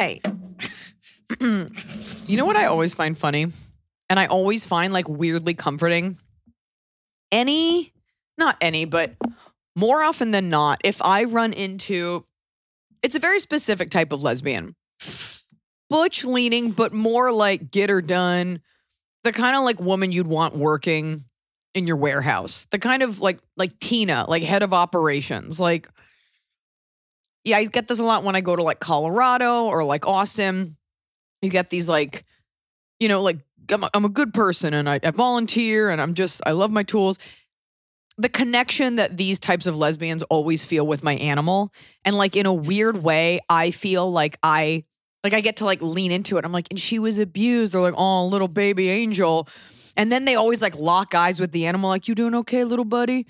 Hey, You know what I always find funny? And I always find like weirdly comforting? Any, not any, but more often than not, if I run into, it's a very specific type of lesbian. Butch leaning, but more like get her done. The kind of like woman you'd want working in your warehouse. The kind of like, like Tina, like head of operations. Like, yeah, I get this a lot when I go to like Colorado or like Austin. You get these like you know like i'm a, I'm a good person and I, I volunteer and i'm just i love my tools. The connection that these types of lesbians always feel with my animal and like in a weird way i feel like i like i get to like lean into it. I'm like and she was abused. They're like oh little baby angel. And then they always like lock eyes with the animal like you doing okay little buddy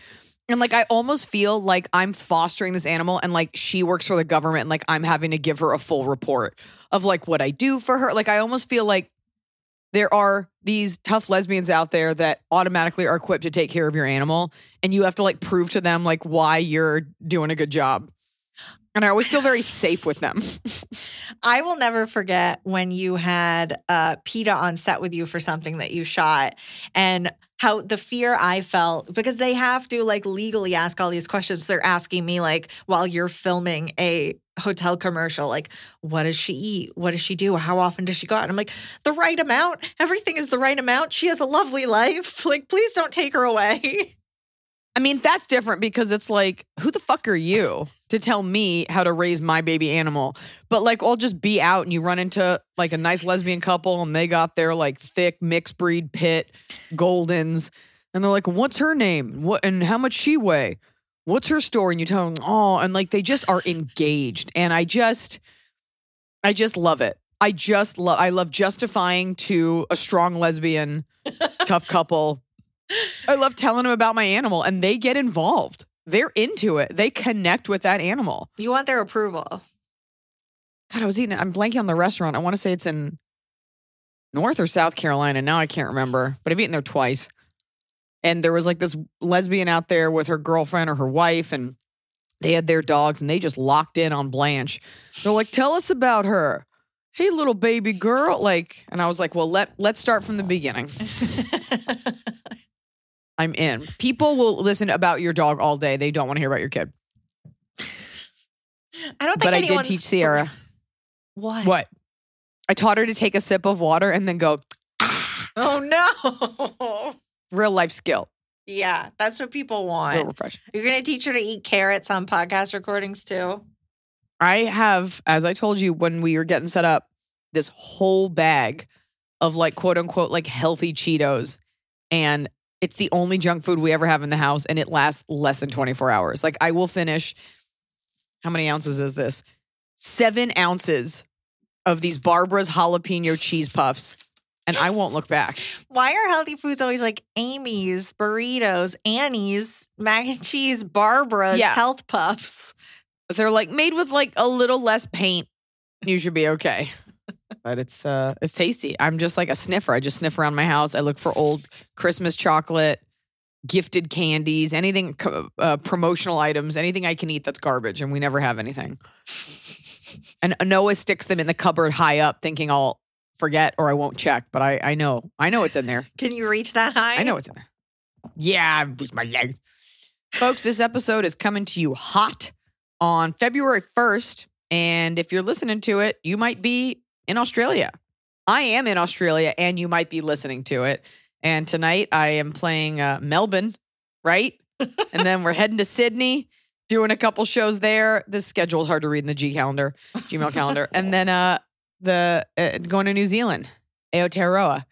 and like I almost feel like I'm fostering this animal and like she works for the government and like I'm having to give her a full report of like what I do for her. Like I almost feel like there are these tough lesbians out there that automatically are equipped to take care of your animal and you have to like prove to them like why you're doing a good job. And I always feel very safe with them. I will never forget when you had uh, PETA on set with you for something that you shot and how the fear I felt because they have to like legally ask all these questions. They're asking me like while you're filming a hotel commercial, like, what does she eat? What does she do? How often does she go out? And I'm like, the right amount. Everything is the right amount. She has a lovely life. Like, please don't take her away. I mean, that's different because it's like, who the fuck are you to tell me how to raise my baby animal? But like, I'll just be out and you run into like a nice lesbian couple and they got their like thick mixed breed pit Goldens. And they're like, what's her name? What and how much she weigh? What's her story? And you tell them, oh, and like they just are engaged. And I just, I just love it. I just love, I love justifying to a strong lesbian, tough couple I love telling them about my animal and they get involved. They're into it. They connect with that animal. You want their approval. God, I was eating, I'm blanking on the restaurant. I want to say it's in North or South Carolina. Now I can't remember, but I've eaten there twice. And there was like this lesbian out there with her girlfriend or her wife, and they had their dogs and they just locked in on Blanche. They're like, tell us about her. Hey, little baby girl. Like, and I was like, well, let, let's start from the beginning. I'm in. People will listen about your dog all day. They don't want to hear about your kid. I don't think But I did anyone's teach Sierra. What? What? I taught her to take a sip of water and then go, ah! Oh no. real life skill. yeah, that's what people Real want. refresh. You're going to teach her to eat carrots on podcast recordings too. I have, as I told you when we were getting set up, this whole bag of like quote unquote like healthy Cheetos. And it's the only junk food we ever have in the house and it lasts less than 24 hours. Like I will finish, how many ounces is this? Seven ounces of these Barbara's jalapeno cheese puffs. And I won't look back. Why are healthy foods always like Amy's, burritos, Annie's, mac and cheese, Barbara's, Yeah. health puffs? They're like made with like a little less paint. You should be okay. But it's uh it's tasty. I'm just like a sniffer. I just sniff around my house. I look for old Christmas chocolate, gifted candies, anything uh, promotional items, anything I can eat that's garbage, and we never have anything. And Noah sticks them in the cupboard high up, thinking I'll forget or I won't check. But I I know I know it's in there. Can you reach that high? I know it's in there. Yeah, with my legs. Folks, this episode is coming to you hot on February 1st. And if you're listening to it, you might be in Australia. I am in Australia and you might be listening to it. And tonight I am playing uh, Melbourne, right? and then we're heading to Sydney, doing a couple shows there. This schedule is hard to read in the G calendar, Gmail calendar. And then uh, the uh, going to New Zealand, Aotearoa,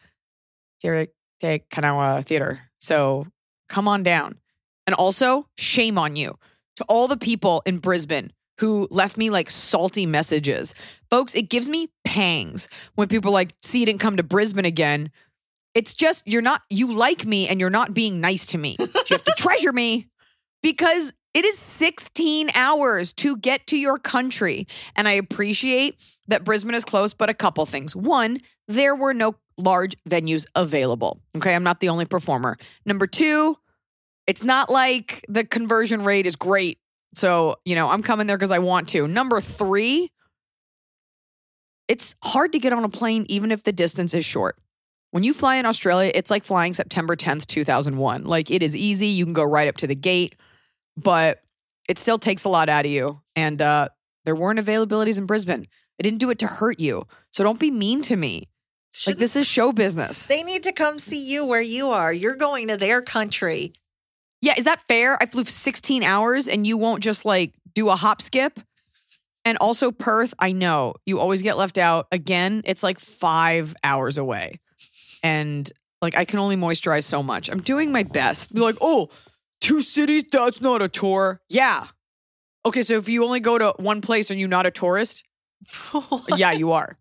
Te Te Kanawa Theater. So come on down. And also, shame on you to all the people in Brisbane who left me like salty messages. Folks, it gives me pangs when people are like, see, you didn't come to Brisbane again. It's just, you're not, you like me and you're not being nice to me. You have to treasure me because it is 16 hours to get to your country. And I appreciate that Brisbane is close, but a couple things. One, there were no large venues available. Okay. I'm not the only performer. Number two, it's not like the conversion rate is great. So, you know, I'm coming there because I want to. Number three, it's hard to get on a plane even if the distance is short. When you fly in Australia, it's like flying September 10th, 2001. Like it is easy. You can go right up to the gate, but it still takes a lot out of you. And uh, there weren't availabilities in Brisbane. I didn't do it to hurt you. So don't be mean to me. Like Shouldn't- this is show business. They need to come see you where you are. You're going to their country. Yeah, is that fair? I flew 16 hours and you won't just like do a hop skip? And also Perth, I know you always get left out. Again, it's like five hours away. And like I can only moisturize so much. I'm doing my best. Be like, oh, two cities? That's not a tour. Yeah. Okay, so if you only go to one place, are you not a tourist? Yeah, you are.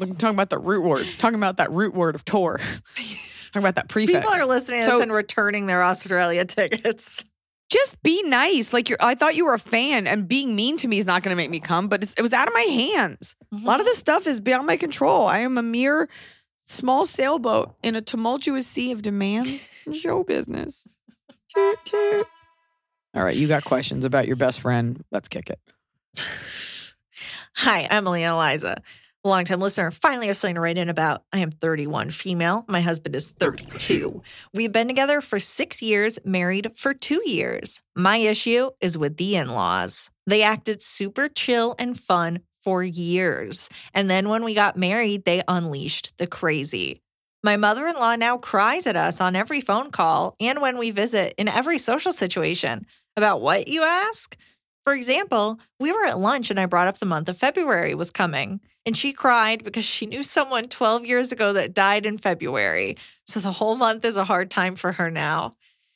I'm talking about the root word. Talking about that root word of tour. talking about that prefix. People are listening to So- this and returning their Australia tickets. Just be nice. Like you're, I thought you were a fan, and being mean to me is not going to make me come. But it's, it was out of my hands. A lot of mm-hmm. this stuff is beyond my control. I am a mere small sailboat in a tumultuous sea of demands and show business. Toot, toot. All right, you got questions about your best friend? Let's kick it. Hi, Emily and Eliza. Longtime listener, finally have something to write in about. I am 31, female. My husband is 32. We've been together for six years, married for two years. My issue is with the in laws. They acted super chill and fun for years. And then when we got married, they unleashed the crazy. My mother in law now cries at us on every phone call and when we visit in every social situation. About what, you ask? For example, we were at lunch and I brought up the month of February was coming, and she cried because she knew someone 12 years ago that died in February. So the whole month is a hard time for her now.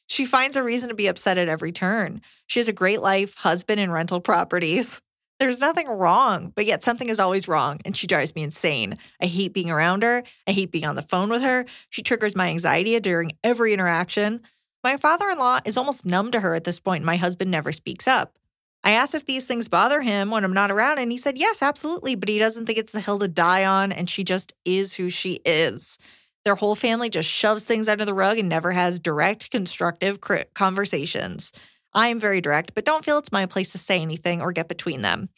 She finds a reason to be upset at every turn. She has a great life, husband, and rental properties. There's nothing wrong, but yet something is always wrong, and she drives me insane. I hate being around her. I hate being on the phone with her. She triggers my anxiety during every interaction. My father in law is almost numb to her at this point, and my husband never speaks up. I asked if these things bother him when I'm not around, and he said, yes, absolutely, but he doesn't think it's the hill to die on, and she just is who she is. Their whole family just shoves things under the rug and never has direct, constructive conversations. I am very direct, but don't feel it's my place to say anything or get between them.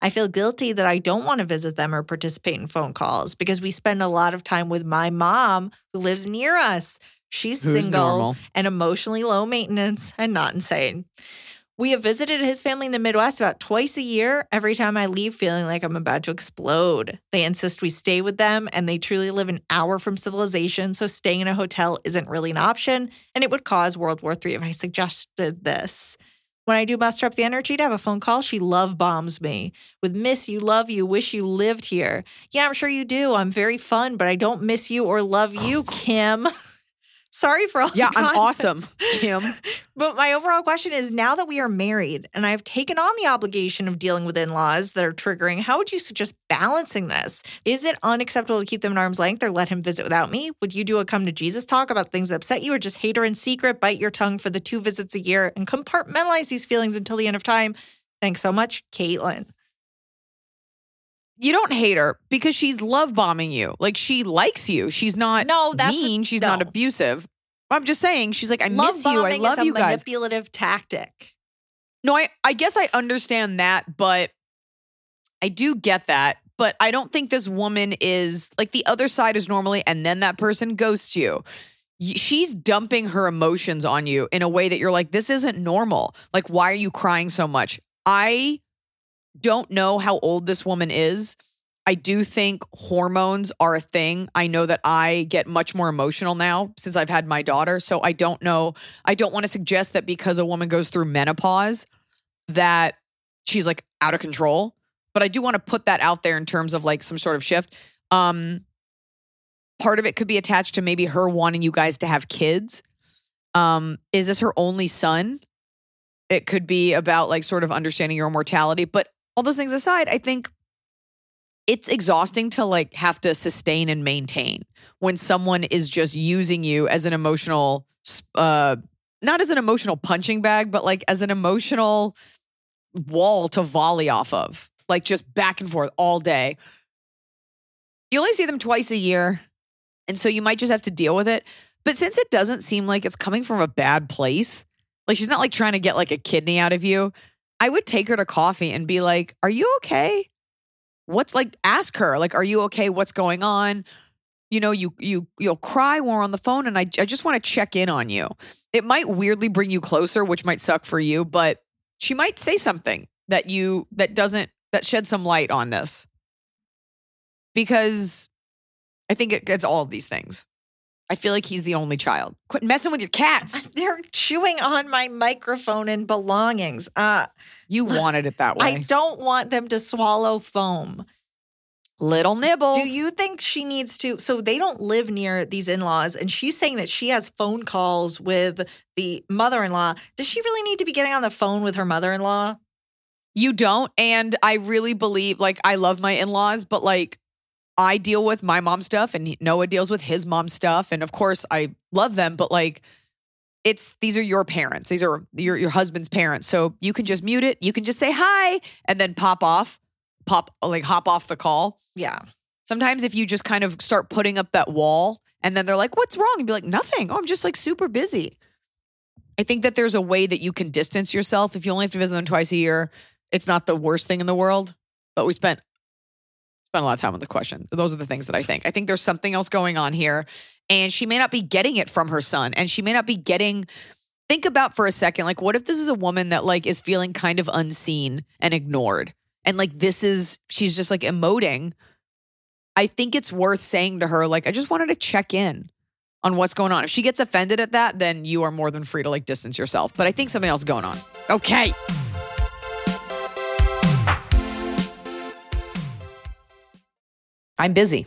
I feel guilty that I don't want to visit them or participate in phone calls because we spend a lot of time with my mom who lives near us. She's Who's single normal? and emotionally low maintenance and not insane. We have visited his family in the Midwest about twice a year, every time I leave feeling like I'm about to explode. They insist we stay with them, and they truly live an hour from civilization, so staying in a hotel isn't really an option, and it would cause World War III if I suggested this. When I do muster up the energy to have a phone call, she love bombs me with miss you, love you, wish you lived here. Yeah, I'm sure you do. I'm very fun, but I don't miss you or love you, Kim. Sorry for all the Yeah, I'm awesome, Kim. But my overall question is now that we are married and I've taken on the obligation of dealing with in laws that are triggering, how would you suggest balancing this? Is it unacceptable to keep them at arm's length or let him visit without me? Would you do a come to Jesus talk about things that upset you or just hate her in secret, bite your tongue for the two visits a year and compartmentalize these feelings until the end of time? Thanks so much, Caitlin. You don't hate her because she's love bombing you. Like she likes you. She's not No, that's a- mean. she's not abusive. I'm just saying. She's like, I love miss you. I love a you guys. manipulative tactic. No, I, I guess I understand that, but I do get that. But I don't think this woman is like the other side is normally, and then that person ghosts you. she's dumping her emotions on you in a way that you're like, this isn't normal. Like, why are you crying so much? I don't know how old this woman is. I do think hormones are a thing. I know that I get much more emotional now since I've had my daughter. So I don't know. I don't want to suggest that because a woman goes through menopause that she's like out of control. But I do want to put that out there in terms of like some sort of shift. Um, part of it could be attached to maybe her wanting you guys to have kids. Um, is this her only son? It could be about like sort of understanding your mortality. But all those things aside, I think it's exhausting to like have to sustain and maintain when someone is just using you as an emotional uh not as an emotional punching bag but like as an emotional wall to volley off of like just back and forth all day. You only see them twice a year and so you might just have to deal with it but since it doesn't seem like it's coming from a bad place like she's not like trying to get like a kidney out of you i would take her to coffee and be like are you okay? What's like ask her like are you okay? What's going on? You know you you you'll cry when we're on the phone and i, I just want to check in on you. It might weirdly bring you closer which might suck for you but she might say something that you that doesn't that sheds some light on this. Because i think it, it's all of these things i feel like he's the only child quit messing with your cats They're chewing on my microphone and belongings. Uh, you wanted it that way I don't want them to swallow foam. little nibbles Do you think she needs to? So they don't live near these in laws, and she's saying that she has phone calls with the mother in law. Does she really need to be getting on the phone with her mother in law? You don't. And I really believe, like, I love my in laws, but like, I deal with my mom stuff and Noah deals with his mom stuff. And of course, I love them, but like, it's these are your parents. These are your, your husband's parents. So you can just mute it. You can just say hi and then pop off, pop, like, hop off the call. Yeah. Sometimes if you just kind of start putting up that wall and then they're like, what's wrong? And be like, nothing. Oh, I'm just like super busy. I think that there's a way that you can distance yourself. If you only have to visit them twice a year, it's not the worst thing in the world. But we spent spent a lot of time on the question. Those are the things that I think. I think there's something else going on here. And she may not be getting it from her son. And she may not be getting think about for a second, like, what if this is a woman that like is feeling kind of unseen and ignored? And like this is she's just like emoting. I think it's worth saying to her, like, I just wanted to check in on what's going on. If she gets offended at that, then you are more than free to like distance yourself. But I think something else is going on. Okay. I'm busy,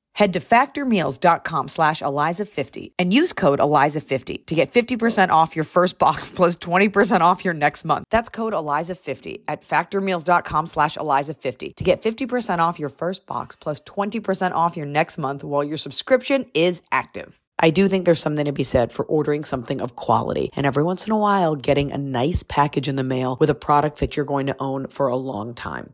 Head to factormeals.com slash Eliza50 and use code Eliza50 to get 50% off your first box plus 20% off your next month. That's code Eliza50 at factormeals.com slash Eliza50 to get 50% off your first box plus 20% off your next month while your subscription is active. I do think there's something to be said for ordering something of quality and every once in a while getting a nice package in the mail with a product that you're going to own for a long time.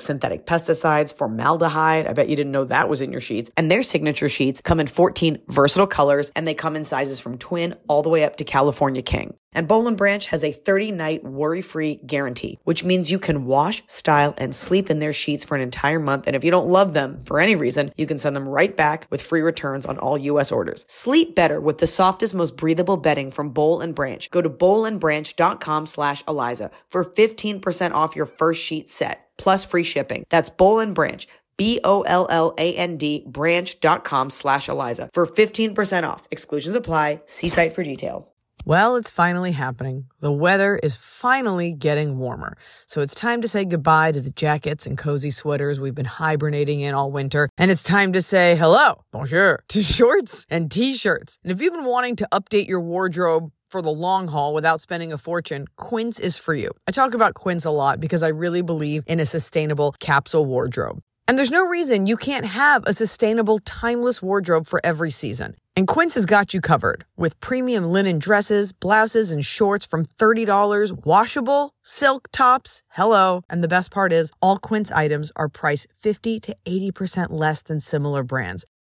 like synthetic pesticides, formaldehyde. I bet you didn't know that was in your sheets. And their signature sheets come in 14 versatile colors and they come in sizes from twin all the way up to California King. And Boll and Branch has a 30 night worry free guarantee, which means you can wash, style, and sleep in their sheets for an entire month. And if you don't love them for any reason, you can send them right back with free returns on all US orders. Sleep better with the softest, most breathable bedding from Boll and Branch. Go to bollandbranch.com slash Eliza for 15% off your first sheet set plus free shipping. That's Boll Branch. B-O-L-L-A-N-D branch.com slash Eliza for 15% off. Exclusions apply. See site for details. Well, it's finally happening. The weather is finally getting warmer. So it's time to say goodbye to the jackets and cozy sweaters we've been hibernating in all winter. And it's time to say hello, bonjour, to shorts and t shirts. And if you've been wanting to update your wardrobe, for the long haul without spending a fortune, Quince is for you. I talk about Quince a lot because I really believe in a sustainable capsule wardrobe. And there's no reason you can't have a sustainable, timeless wardrobe for every season. And Quince has got you covered with premium linen dresses, blouses, and shorts from $30, washable, silk tops. Hello. And the best part is, all Quince items are priced 50 to 80% less than similar brands.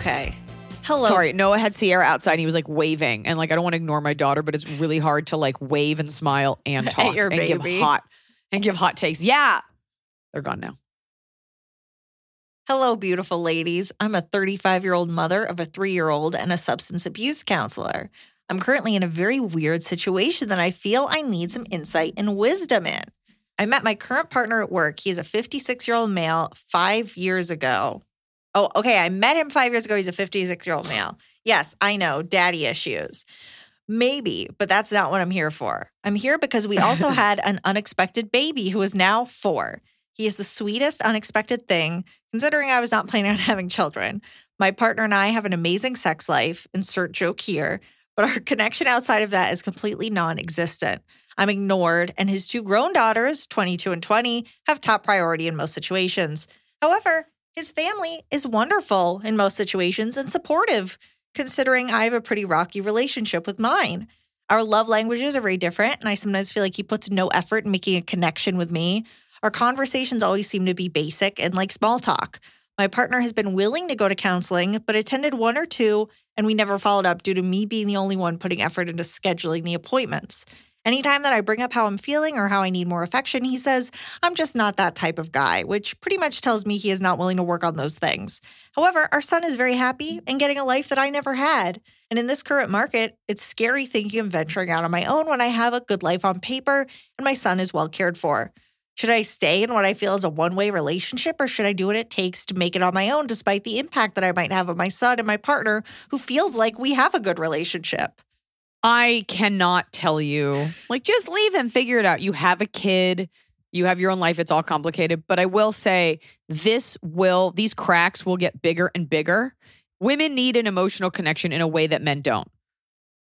Okay. Hello. Sorry, Noah had Sierra outside. And he was like waving, and like I don't want to ignore my daughter, but it's really hard to like wave and smile and talk and give hot and give hot takes. Yeah, they're gone now. Hello, beautiful ladies. I'm a 35 year old mother of a three year old and a substance abuse counselor. I'm currently in a very weird situation that I feel I need some insight and wisdom in. I met my current partner at work. He is a 56 year old male five years ago. Oh, okay. I met him five years ago. He's a 56 year old male. Yes, I know, daddy issues. Maybe, but that's not what I'm here for. I'm here because we also had an unexpected baby who is now four. He is the sweetest unexpected thing, considering I was not planning on having children. My partner and I have an amazing sex life, insert joke here, but our connection outside of that is completely non existent. I'm ignored, and his two grown daughters, 22 and 20, have top priority in most situations. However, his family is wonderful in most situations and supportive, considering I have a pretty rocky relationship with mine. Our love languages are very different, and I sometimes feel like he puts no effort in making a connection with me. Our conversations always seem to be basic and like small talk. My partner has been willing to go to counseling, but attended one or two, and we never followed up due to me being the only one putting effort into scheduling the appointments. Anytime that I bring up how I'm feeling or how I need more affection, he says, I'm just not that type of guy, which pretty much tells me he is not willing to work on those things. However, our son is very happy and getting a life that I never had. And in this current market, it's scary thinking of venturing out on my own when I have a good life on paper and my son is well cared for. Should I stay in what I feel is a one way relationship or should I do what it takes to make it on my own despite the impact that I might have on my son and my partner who feels like we have a good relationship? I cannot tell you. Like, just leave and figure it out. You have a kid, you have your own life. It's all complicated. But I will say, this will, these cracks will get bigger and bigger. Women need an emotional connection in a way that men don't.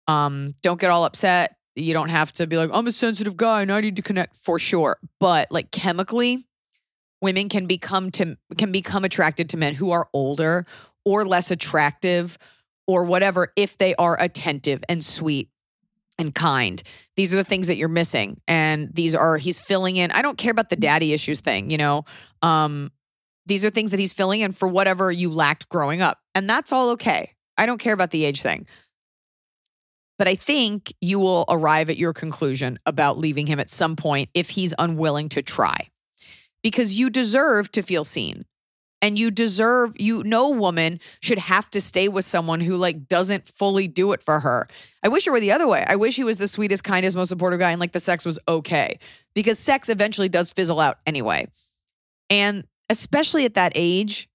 Um, don't get all upset. You don't have to be like, I'm a sensitive guy and I need to connect for sure. But like chemically, women can become to can become attracted to men who are older or less attractive or whatever if they are attentive and sweet and kind. These are the things that you're missing. And these are he's filling in. I don't care about the daddy issues thing, you know. Um these are things that he's filling in for whatever you lacked growing up. And that's all okay. I don't care about the age thing. But I think you will arrive at your conclusion about leaving him at some point if he's unwilling to try. Because you deserve to feel seen and you deserve you no woman should have to stay with someone who like doesn't fully do it for her. I wish it were the other way. I wish he was the sweetest kindest most supportive guy and like the sex was okay. Because sex eventually does fizzle out anyway. And especially at that age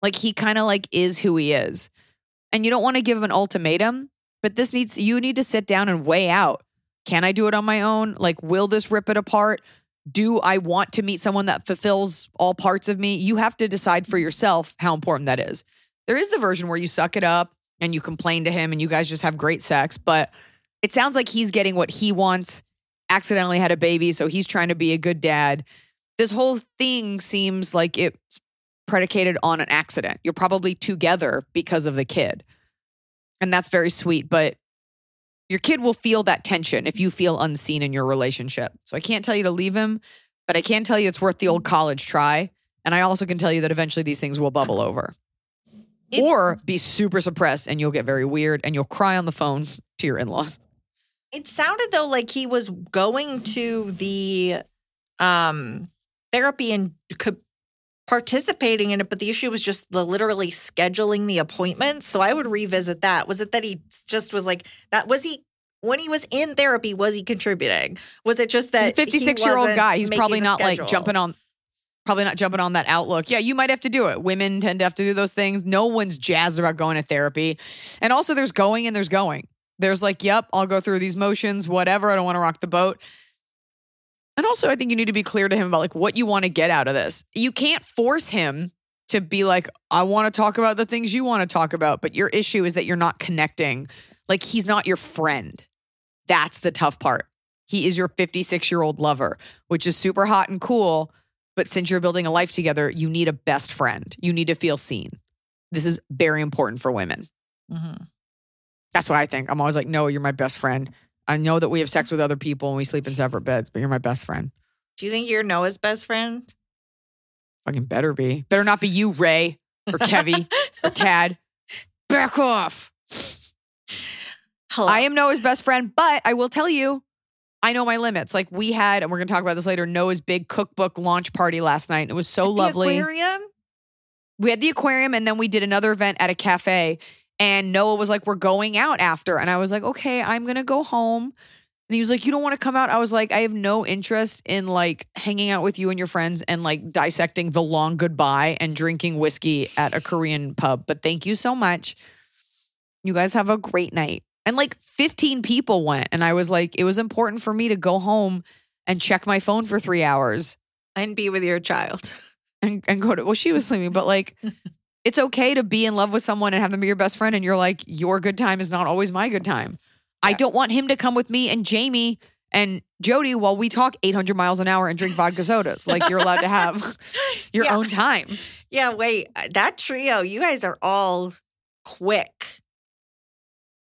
like he kind of like is who he is. And you don't want to give him an ultimatum but this needs you need to sit down and weigh out Can I do it on my own? Like, will this rip it apart? Do I want to meet someone that fulfills all parts of me? You have to decide for yourself how important that is. There is the version where you suck it up and you complain to him and you guys just have great sex, but it sounds like he's getting what he wants, accidentally had a baby, so he's trying to be a good dad. This whole thing seems like it's predicated on an accident. You're probably together because of the kid. And that's very sweet, but your kid will feel that tension if you feel unseen in your relationship. So I can't tell you to leave him, but I can tell you it's worth the old college try. And I also can tell you that eventually these things will bubble over It- or be super suppressed and you'll get very weird and you'll cry on the phone to your in laws. It sounded though like he was going to the um therapy and could participating in it, but the issue was just the literally scheduling the appointments. So I would revisit that. Was it that he just was like that? Was he when he was in therapy? Was he contributing? Was it just that 56 year old guy. He's probably not like jumping on, probably not jumping on that outlook. Yeah, you might have to do it. Women tend to have to do those things. No one's jazzed about going to therapy. And also, there's going and there's going. There's like, yep, I'll go through these motions, whatever. I don't want to rock the boat. And also, I think you need to be clear to him about like what you want to get out of this. You can't force him to be like, I want to talk about the things you want to talk about. But your issue is that you're not connecting. Like, he's not your friend. That's the tough part. He is your 56 year old lover, which is super hot and cool. But since you're building a life together, you need a best friend. You need to feel seen. This is very important for women. Mhm. That's what I think. I'm always like, no, you're my best friend. I know that we have sex with other people and we sleep in separate beds, but you're my best friend. Do you think you're Noah's best friend? Fucking better be. Better not be you, Ray or Kevy or Tad. Back off. Hello. I am Noah's best friend, but I will tell you, I know my limits. Like we had, and we're gonna talk about this later, Noah's big cookbook launch party last night. and It was so At the lovely. aquarium? we had the aquarium and then we did another event at a cafe. And Noah was like, We're going out after. And I was like, Okay, I'm gonna go home. And he was like, You don't want to come out? I was like, I have no interest in like hanging out with you and your friends and like dissecting the long goodbye and drinking whiskey at a Korean pub. But thank you so much. You guys have a great night. And like 15 people went. And I was like, It was important for me to go home and check my phone for three hours And be with your child. and, and go to well she was sleeping but like it's okay to be in love with someone and have them be your best friend and you're like your good time is not always my good time i don't want him to come with me and jamie and jody while we talk 800 miles an hour and drink vodka sodas like you're allowed to have your Yeah. own time Yeah, wait. uh, That trio, you guys are all quick.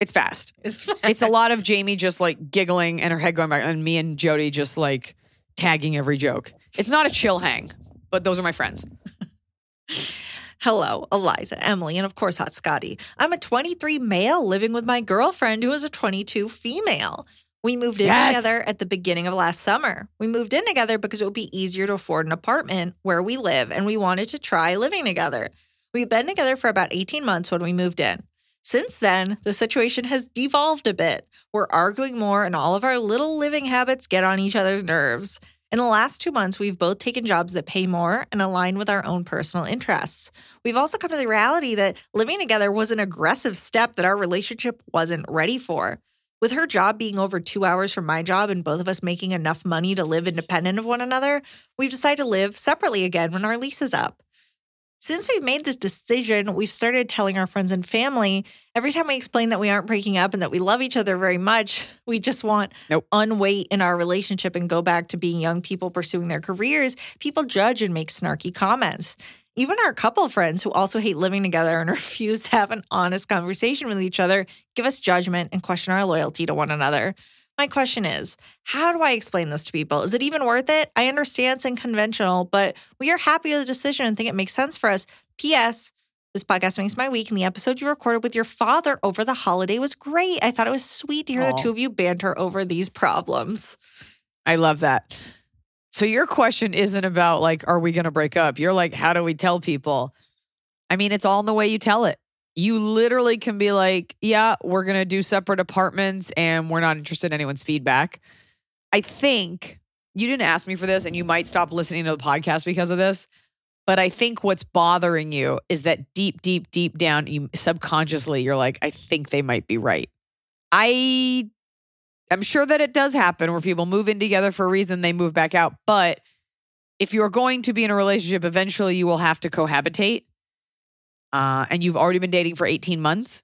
it's fast It's, it's a lot of jamie just like giggling and her head going back and me and jody just like tagging every joke it's not a chill hang but those are my friends Hello, Eliza, Emily, and of course, Hot Scotty. I'm a 23 male living with my girlfriend who is a 22 female. We moved in Yes. together at the beginning of last summer. We moved in together because it would be easier to afford an apartment where we live, and we wanted to try living together. We've been together for about 18 months when we moved in. Since then, the situation has devolved a bit. We're arguing more, and all of our little living habits get on each other's nerves. In the last two months, we've both taken jobs that pay more and align with our own personal interests. We've also come to the reality that living together was an aggressive step that our relationship wasn't ready for. With her job being over two hours from my job and both of us making enough money to live independent of one another, we've decided to live separately again when our lease is up. Since we've made this decision, we've started telling our friends and family every time we explain that we aren't breaking up and that we love each other very much, we just want Nope. unweight in our relationship and go back to being young people pursuing their careers, people judge and make snarky comments. Even our couple friends who also hate living together and refuse to have an honest conversation with each other give us judgment and question our loyalty to one another. My question is, how do I explain this to people? Is it even worth it? I understand it's unconventional, but we are happy with the decision and think it makes sense for us. P.S. This podcast makes my week, and the episode you recorded with your father over the holiday was great. I thought it was sweet to hear the two of you banter over these problems. I love that. So your question isn't about like, are we going to break up? You're like, how do we tell people? I mean, it's all in the way you tell it. You literally can be like, yeah, we're going to do separate apartments and we're not interested in anyone's feedback. I think you didn't ask me for this and you might stop listening to the podcast because of this. But I think what's bothering you is that deep, deep, deep down, you subconsciously, you're like, I think they might be right. I I'm sure that it does happen where people move in together for a reason, they move back out. But if you're going to be in a relationship, eventually you will have to cohabitate. Uh, and you've already been dating for 18 months.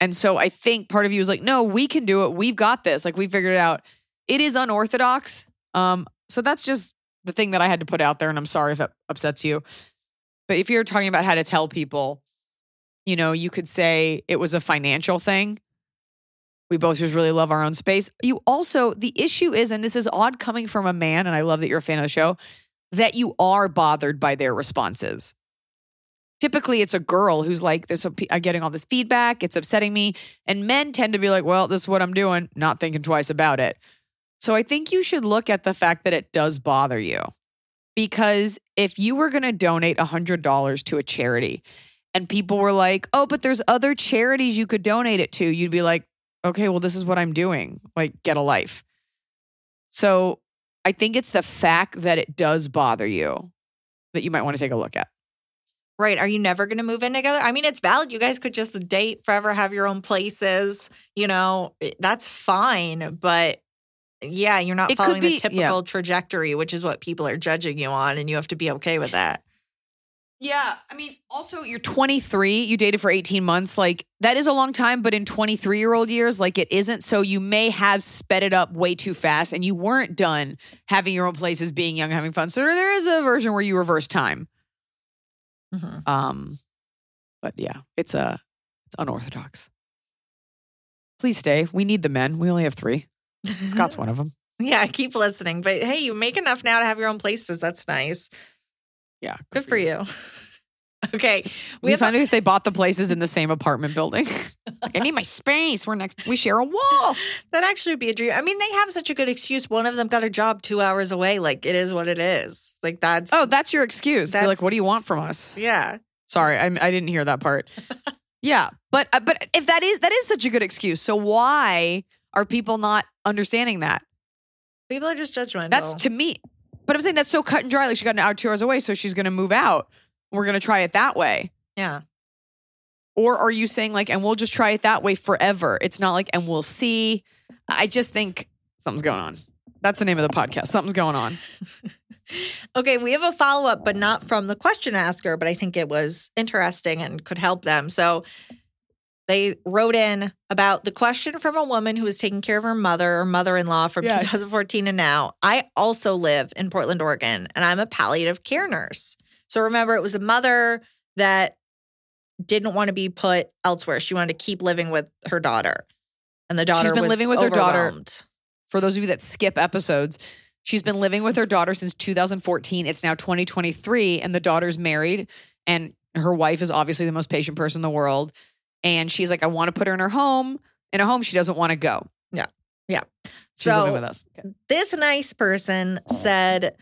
And so I think part of you is like, no, we can do it. We've got this. Like we figured it out. It is unorthodox. Um, so that's just the thing that I had to put out there. And I'm sorry if it upsets you. But if you're talking about how to tell people, you know, you could say it was a financial thing. We both just really love our own space. You also, the issue is, and this is odd coming from a man, and I love that you're a fan of the show, that you are bothered by their responses. Typically, it's a girl who's like, "There's getting all this feedback. It's upsetting me," and men tend to be like, "Well, this is what I'm doing," not thinking twice about it. So I think you should look at the fact that it does bother you, because if you were going to donate hundred dollars to a charity, and people were like, "Oh, but there's other charities you could donate it to," you'd be like, "Okay, well, this is what I'm doing. Like, get a life." So I think it's the fact that it does bother you that you might want to take a look at. Right. Are you never going to move in together? I mean, it's valid. You guys could just date forever, have your own places. You know, eh, that's fine. But yeah, you're not It following be- the yeah. typical trajectory, which is what people are judging you on. And you have to be okay with that. Yeah. I mean, also, you're 23, you dated for 18 months. Like, that is a long time, but in 23 year old years, like, it isn't. So you may have sped it up way too fast and you weren't done having your own places, being young, having fun. So there is a version where you reverse time. Mhm. Um, but yeah, it's a it's unorthodox. Please stay. We need the men. We only have three. Scott's one of them. Yeah, keep listening. But hey, you make enough now to have your own places. That's nice. Yeah, Good for you. okay. We, have a- found out if they bought the places in the same apartment building. like, I need my space. We're next. We share a wall. That actually would be a dream. I mean, they have such a good excuse. One of them got a job two hours away. Like, it is what it is. Like, that's. Oh, that's your excuse. Be like, what do you want from us? yeah. Sorry, I, I didn't hear that part. yeah, but uh, but if that is that is such a good excuse, so why are people not understanding that? People are just judgmental. That's to me. But I'm saying that's so cut and dry. Like she got an hour, two hours away, so she's going to move out. We're going to try it that way. yeah. Or are you saying like, and we'll just try it that way forever? It's not like, and we'll see. I just think something's going on. That's the name of the podcast. Something's going on. Okay, we have a follow up, but not from the question asker, but I think it was interesting and could help them. So they wrote in about the question from a woman who was taking care of her mother or mother in law from Yes. 2014 and now. I also live in Portland, Oregon, and I'm a palliative care nurse. So remember, it was a mother that didn't want to be put elsewhere. She wanted to keep living with her daughter. And the daughter has been living with her daughter. For those of you that skip episodes, she's been living with her daughter since 2014. It's now 2023, and the daughter's married, and her wife is obviously the most patient person in the world. And she's like, I want to put her in her home. In a home, she doesn't want to go. Yeah. Yeah. She's So- living with us. Okay. this nice person said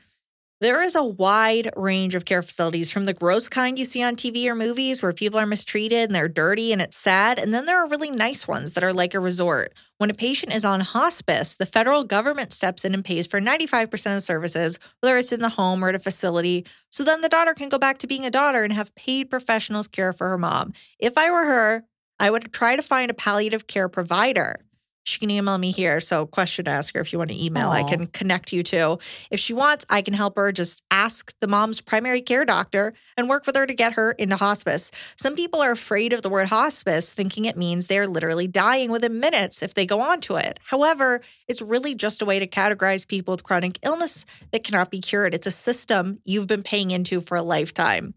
there is a wide range of care facilities from the gross kind you see on TV or movies where people are mistreated and they're dirty and it's sad. And then there are really nice ones that are like a resort. When a patient is on hospice, the federal government steps in and pays for 95% of the services, whether it's in the home or at a facility. So then the daughter can go back to being a daughter and have paid professionals care for her mom. If I were her, I would try to find a palliative care provider. She can email me here. So, question to ask her if you want to email, I can connect you to. If she wants, I can help her just ask the mom's primary care doctor and work with her to get her into hospice. Some people are afraid of the word hospice, thinking it means they're literally dying within minutes if they go onto it. However, it's really just a way to categorize people with chronic illness that cannot be cured. It's a system you've been paying into for a lifetime.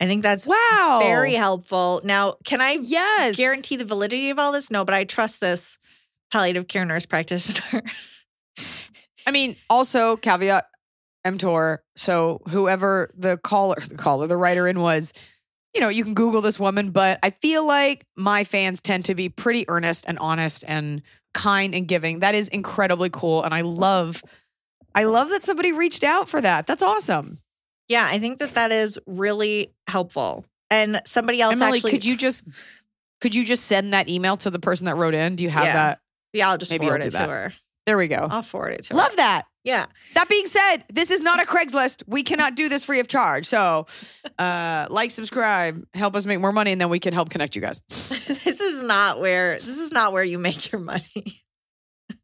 I think that's Wow. very helpful. Now, can I Yes. guarantee the validity of all this? No, but I trust this palliative care nurse practitioner. I mean, also caveat emptor. So whoever the caller, the caller, the writer in was, you know, you can Google this woman, but I feel like my fans tend to be pretty earnest and honest and kind and giving. That is incredibly cool. And I love, I love that somebody reached out for that. That's awesome. Yeah, I think that that is really helpful. And somebody else Emily, actually, could you just, could you just send that email to the person that wrote in? Do you have Yeah. that? yeah, I'll just maybe I'll forward it to that. her. There we go. I'll forward it to her. Love that. Yeah. That being said, this is not a Craigslist. We cannot do this free of charge. So, uh, like, subscribe, help us make more money, and then we can help connect you guys. this is not where this is not where you make your money.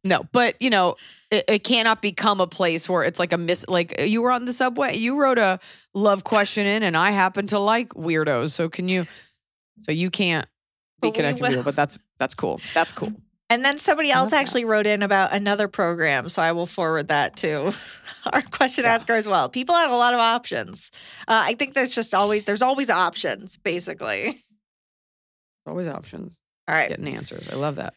No, but you know, it, it cannot become a place where it's like a miss. Like you were on the subway, you wrote a love question in, and I happen to like weirdos. So can you? So you can't be connected with people, but that's that's cool. That's cool. And then somebody else love that. actually wrote in about another program, so I will forward that to our question asker as well. People have a lot of options. Uh, I think there's just always there's always options, basically. Always options. All right, Getting answers. I love that.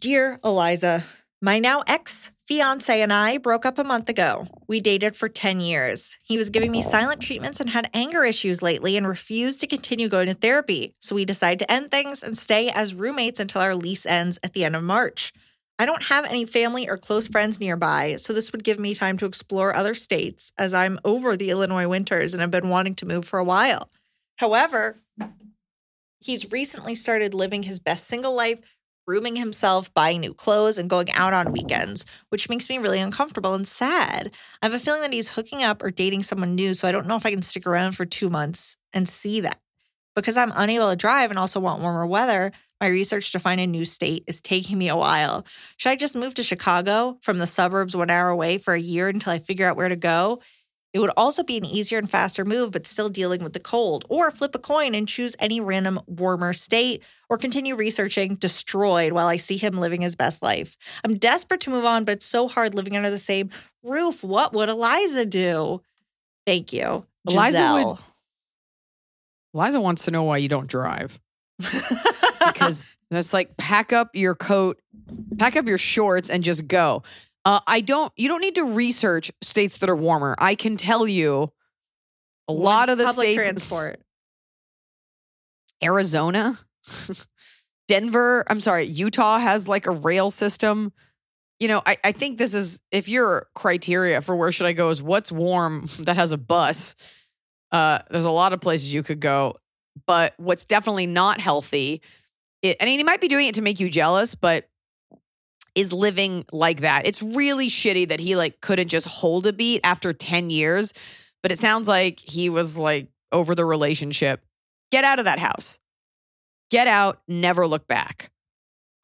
dear Eliza, my now ex fiance and I broke up a month ago. We dated for ten years. He was giving me silent treatments and had anger issues lately, and refused to continue going to therapy. So we decided to end things and stay as roommates until our lease ends at the end of March. I don't have any family or close friends nearby, so this would give me time to explore other states as I'm over the Illinois winters and have been wanting to move for a while. However, he's recently started living his best single life, rooming himself, buying new clothes, and going out on weekends, which makes me really uncomfortable and sad. I have a feeling that he's hooking up or dating someone new, so I don't know if I can stick around for two months and see that. Because I'm unable to drive and also want warmer weather, my research to find a new state is taking me a while. Should I just move to Chicago from the suburbs one hour away for a year until I figure out where to go? It would also be an easier and faster move, but still dealing with the cold. Or flip a coin and choose any random warmer state, or continue researching destroyed while I see him living his best life. I'm desperate to move on, but it's so hard living under the same roof. What would Eliza do? Thank you. Eliza Giselle. would- Liza wants to know why you don't drive. because that's like pack up your coat, pack up your shorts, and just go. Uh, I don't. You don't need to research states that are warmer. I can tell you, a lot of the public states, transport. Arizona, Denver. I'm sorry, Utah has like a rail system. You know, I, I think this is if your criteria for where should I go is what's warm that has a bus. Uh, there's a lot of places you could go, but what's definitely not healthy. It, I mean, he might be doing it to make you jealous, but is living like that. It's really shitty that he like couldn't just hold a beat after 10 years, but it sounds like he was like over the relationship. Get out of that house. Get out, never look back.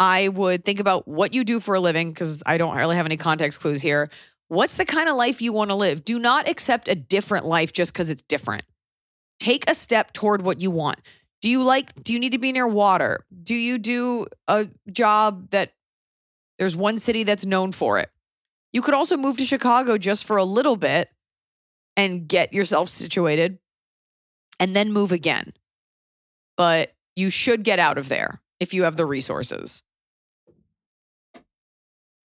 I would think about what you do for a living because I don't really have any context clues here. What's the kind of life you want to live? Do not accept a different life just because it's different. Take a step toward what you want. Do you like, do you need to be near water? Do you do a job that there's one city that's known for it? You could also move to Chicago just for a little bit and get yourself situated and then move again. But you should get out of there if you have the resources.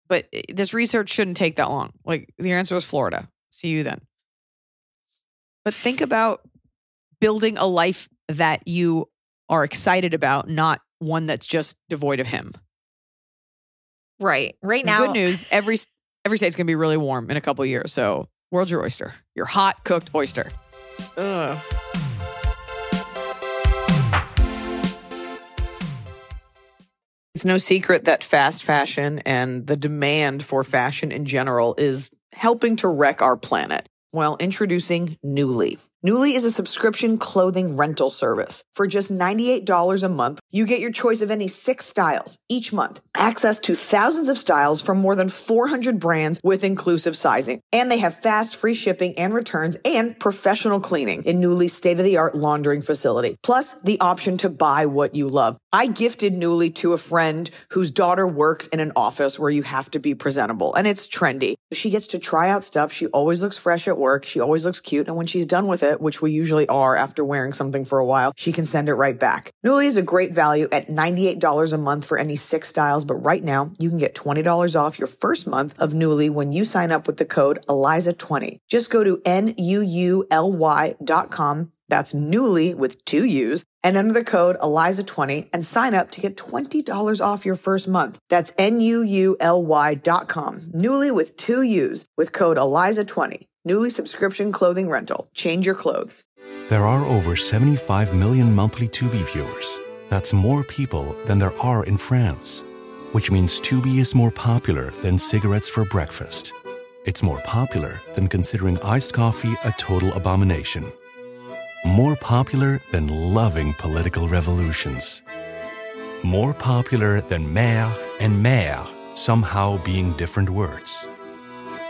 But eh, this research shouldn't take that long. Like the answer is Florida. See you then. But think about building a life that you are excited about, not one that's just devoid of him. Right. Right now, good news, every every state's gonna be really warm in a couple of years. So world's your oyster. Your hot cooked oyster. Ugh. It's no secret that fast fashion and the demand for fashion in general is helping to wreck our planet. Well, introducing Nuuly. Nuuly is a subscription clothing rental service. For just $98 a month, you get your choice of any six styles each month, access to thousands of styles from more than 400 brands with inclusive sizing. And they have fast, free shipping and returns and professional cleaning in Nuuly's state of the art laundering facility. Plus, the option to buy what you love. I gifted Nuuly to a friend whose daughter works in an office where you have to be presentable and it's trendy. She gets to try out stuff. She always looks fresh at work. She always looks cute. And when she's done with it, which we usually are after wearing something for a while, she can send it right back. Nuuly is a great value at $98 a month for any six styles. But right now you can get $20 off your first month of Nuuly when you sign up with the code ELIZA20. Just go to N-U-U-L-Y dot com that's Nuuly with two U's and enter the code ELIZA20 and sign up to get $20 off your first month. That's N-U-U-L-Y dot com. Nuuly with two U's with code ELIZA20. Nuuly subscription clothing rental. Change your clothes. There are over 75 million monthly Tubi viewers. That's more people than there are in France, which means Tubi is more popular than cigarettes for breakfast. It's more popular than considering iced coffee a total abomination. More popular than loving political revolutions. More popular than Mère and Mère somehow being different words.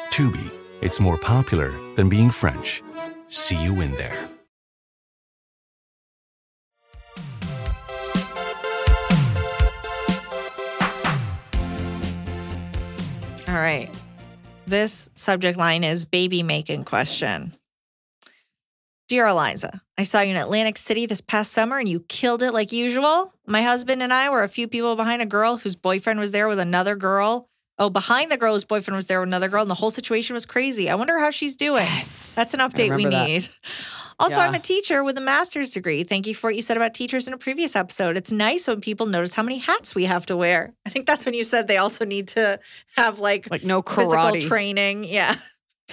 Tubi, it's more popular than being French. See you in there. All right. This subject line is baby making question. Dear Eliza, I saw you in Atlantic City this past summer and you killed it like usual. My husband and I were a few people behind a girl whose boyfriend was there with another girl. Oh, behind the girl whose boyfriend was there with another girl, and the whole situation was crazy. I wonder how she's doing. Yes. That's an update we that. need. Also, Yeah. I'm a teacher with a master's degree. Thank you for what you said about teachers in a previous episode. It's nice when people notice how many hats we have to wear. I think that's when you said they also need to have like, Like no physical karate. training. Yeah.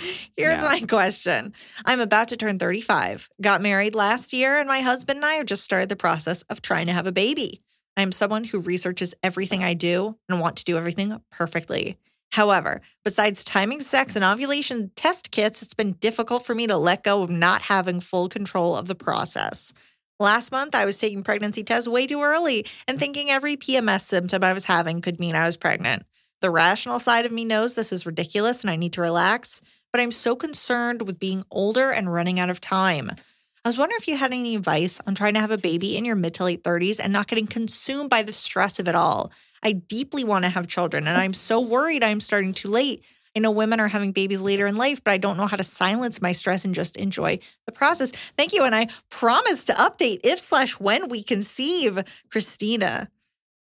Here's my question. I'm about to turn 35. Got married last year, and my husband and I have just started the process of trying to have a baby. I'm someone who researches everything I do and want to do everything perfectly. However, besides timing sex and ovulation test kits, it's been difficult for me to let go of not having full control of the process. Last month, I was taking pregnancy tests way too early and thinking every PMS symptom I was having could mean I was pregnant. The rational side of me knows this is ridiculous and I need to relax, but I'm so concerned with being older and running out of time. I was wondering if you had any advice on trying to have a baby in your mid to late 30s and not getting consumed by the stress of it all. I deeply want to have children and I'm so worried I'm starting too late. I know women are having babies later in life, but I don't know how to silence my stress and just enjoy the process. Thank you. And I promise to update if slash when we conceive, Christina.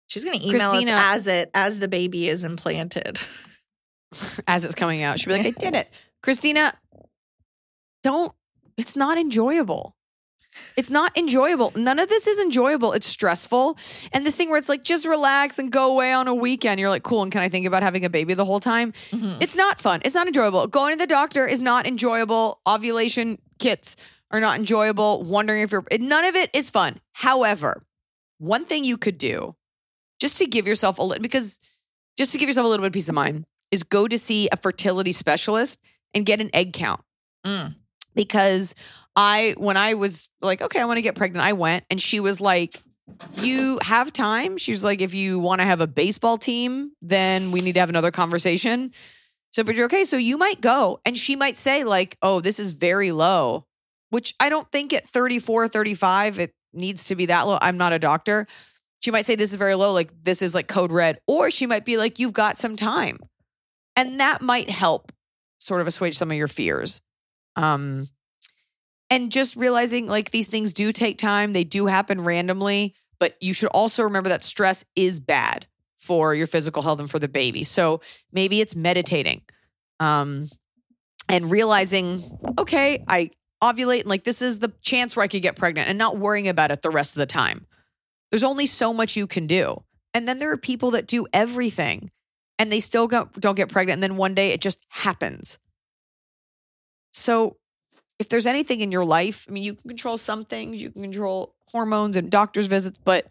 She's going to email Christina- us as it as the baby is implanted. as it's coming out. She'll be like, I did it. Christina, don't, it's not enjoyable. It's not enjoyable. None of this is enjoyable. It's stressful. And this thing where it's like, just relax and go away on a weekend. You're like, cool. And can I think about having a baby the whole time? Mm-hmm. It's not fun. It's not enjoyable. Going to the doctor is not enjoyable. Ovulation kits are not enjoyable. Wondering if you're, none of it is fun. However, one thing you could do just to give yourself a little, because just to give yourself a little bit of peace of mind is go to see a fertility specialist and get an egg count. Mm. Because I, when I was like, okay, I want to get pregnant, I went and she was like, you have time? She was like, if you want to have a baseball team, then we need to have another conversation. So, but you're okay. So you might go and she might say, like, oh, this is very low, which I don't think at 34, 35, it needs to be that low. I'm not a doctor. She might say, this is very low. Like, this is like code red. Or she might be like, you've got some time. And that might help sort of assuage some of your fears. Um, and just realizing like these things do take time, they do happen randomly, but you should also remember that stress is bad for your physical health and for the baby. So maybe it's meditating um, and realizing, okay, I ovulate and like this is the chance where I could get pregnant and not worrying about it the rest of the time. There's only so much you can do. And then there are people that do everything and they still don't get pregnant. And then one day it just happens. So if there's anything in your life, I mean, you can control some things, you can control hormones and doctor's visits, but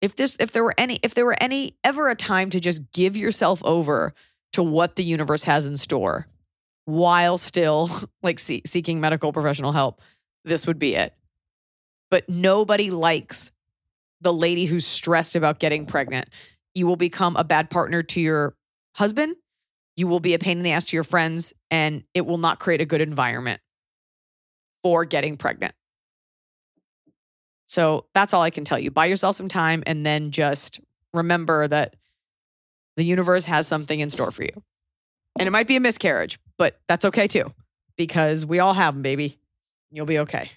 if this if there were any if there were any ever a time to just give yourself over to what the universe has in store while still like see, seeking medical professional help, this would be it. But nobody likes the lady who's stressed about getting pregnant. You will become a bad partner to your husband. You will be a pain in the ass to your friends, and it will not create a good environment for getting pregnant. So that's all I can tell you. Buy yourself some time and then just remember that the universe has something in store for you. And it might be a miscarriage, but that's okay too, because we all have them, baby. You'll be okay.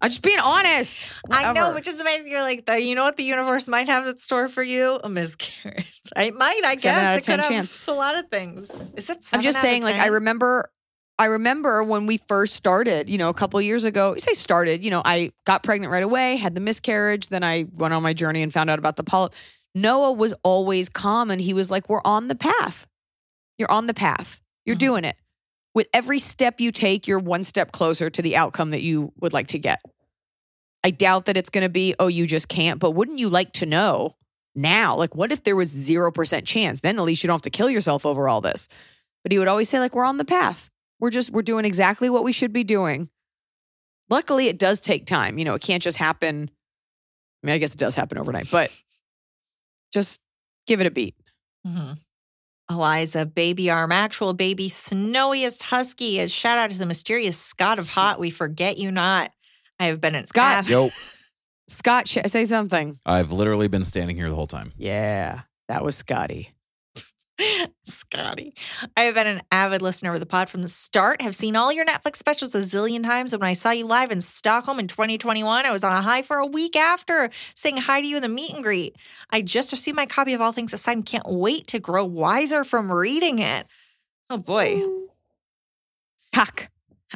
I'm just being honest. I know, which is amazing. You're like, the, you know what the universe might have in store for you? A miscarriage. It might, I Seven guess. out of it could 10 have chance. a lot of things. Is it? I'm just saying, like, I remember, I remember when we first started, you know, a couple years ago. You say started, you know, I got pregnant right away, had the miscarriage, then I went on my journey and found out about the polyp. Noah was always calm, and he was like, "We're on the path. You're on the path. You're Mhm. doing it. With every step you take, you're one step closer to the outcome that you would like to get." I doubt that it's going to be, "Oh, you just can't." But wouldn't you like to know? Now, like, what if there was 0% chance? Then at least you don't have to kill yourself over all this. But he would always say, like, we're on the path. We're just, we're doing exactly what we should be doing. Luckily, it does take time. You know, it can't just happen. I mean, I guess it does happen overnight, but just give it a beat. Mhm. Eliza, baby arm, actual baby, snowiest husky. A shout out to the mysterious Scott of Hot. We forget you not. I have been an Scott. av- Yo, Scott, say something. I've literally been standing here the whole time. Yeah, that was Scotty. Scotty. I have been an avid listener of the pod from the start, have seen all your Netflix specials a zillion times. When I saw you live in Stockholm in 2021, I was on a high for a week after saying hi to you in the meet and greet. I just received my copy of All Things Aside and can't wait to grow wiser from reading it. Oh boy. Cock.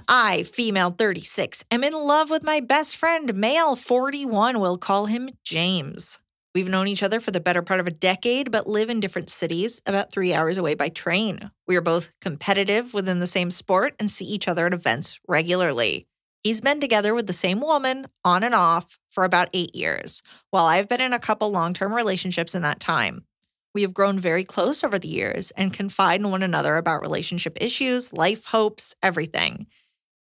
I, female 36, am in love with my best friend, male 41. We'll call him James. We've known each other for the better part of a decade, but live in different cities, about three hours away by train. We are both competitive within the same sport and see each other at events regularly. He's been together with the same woman on and off for about eight years, while I've been in a couple long term relationships in that time. We have grown very close over the years and confide in one another about relationship issues, life hopes, everything.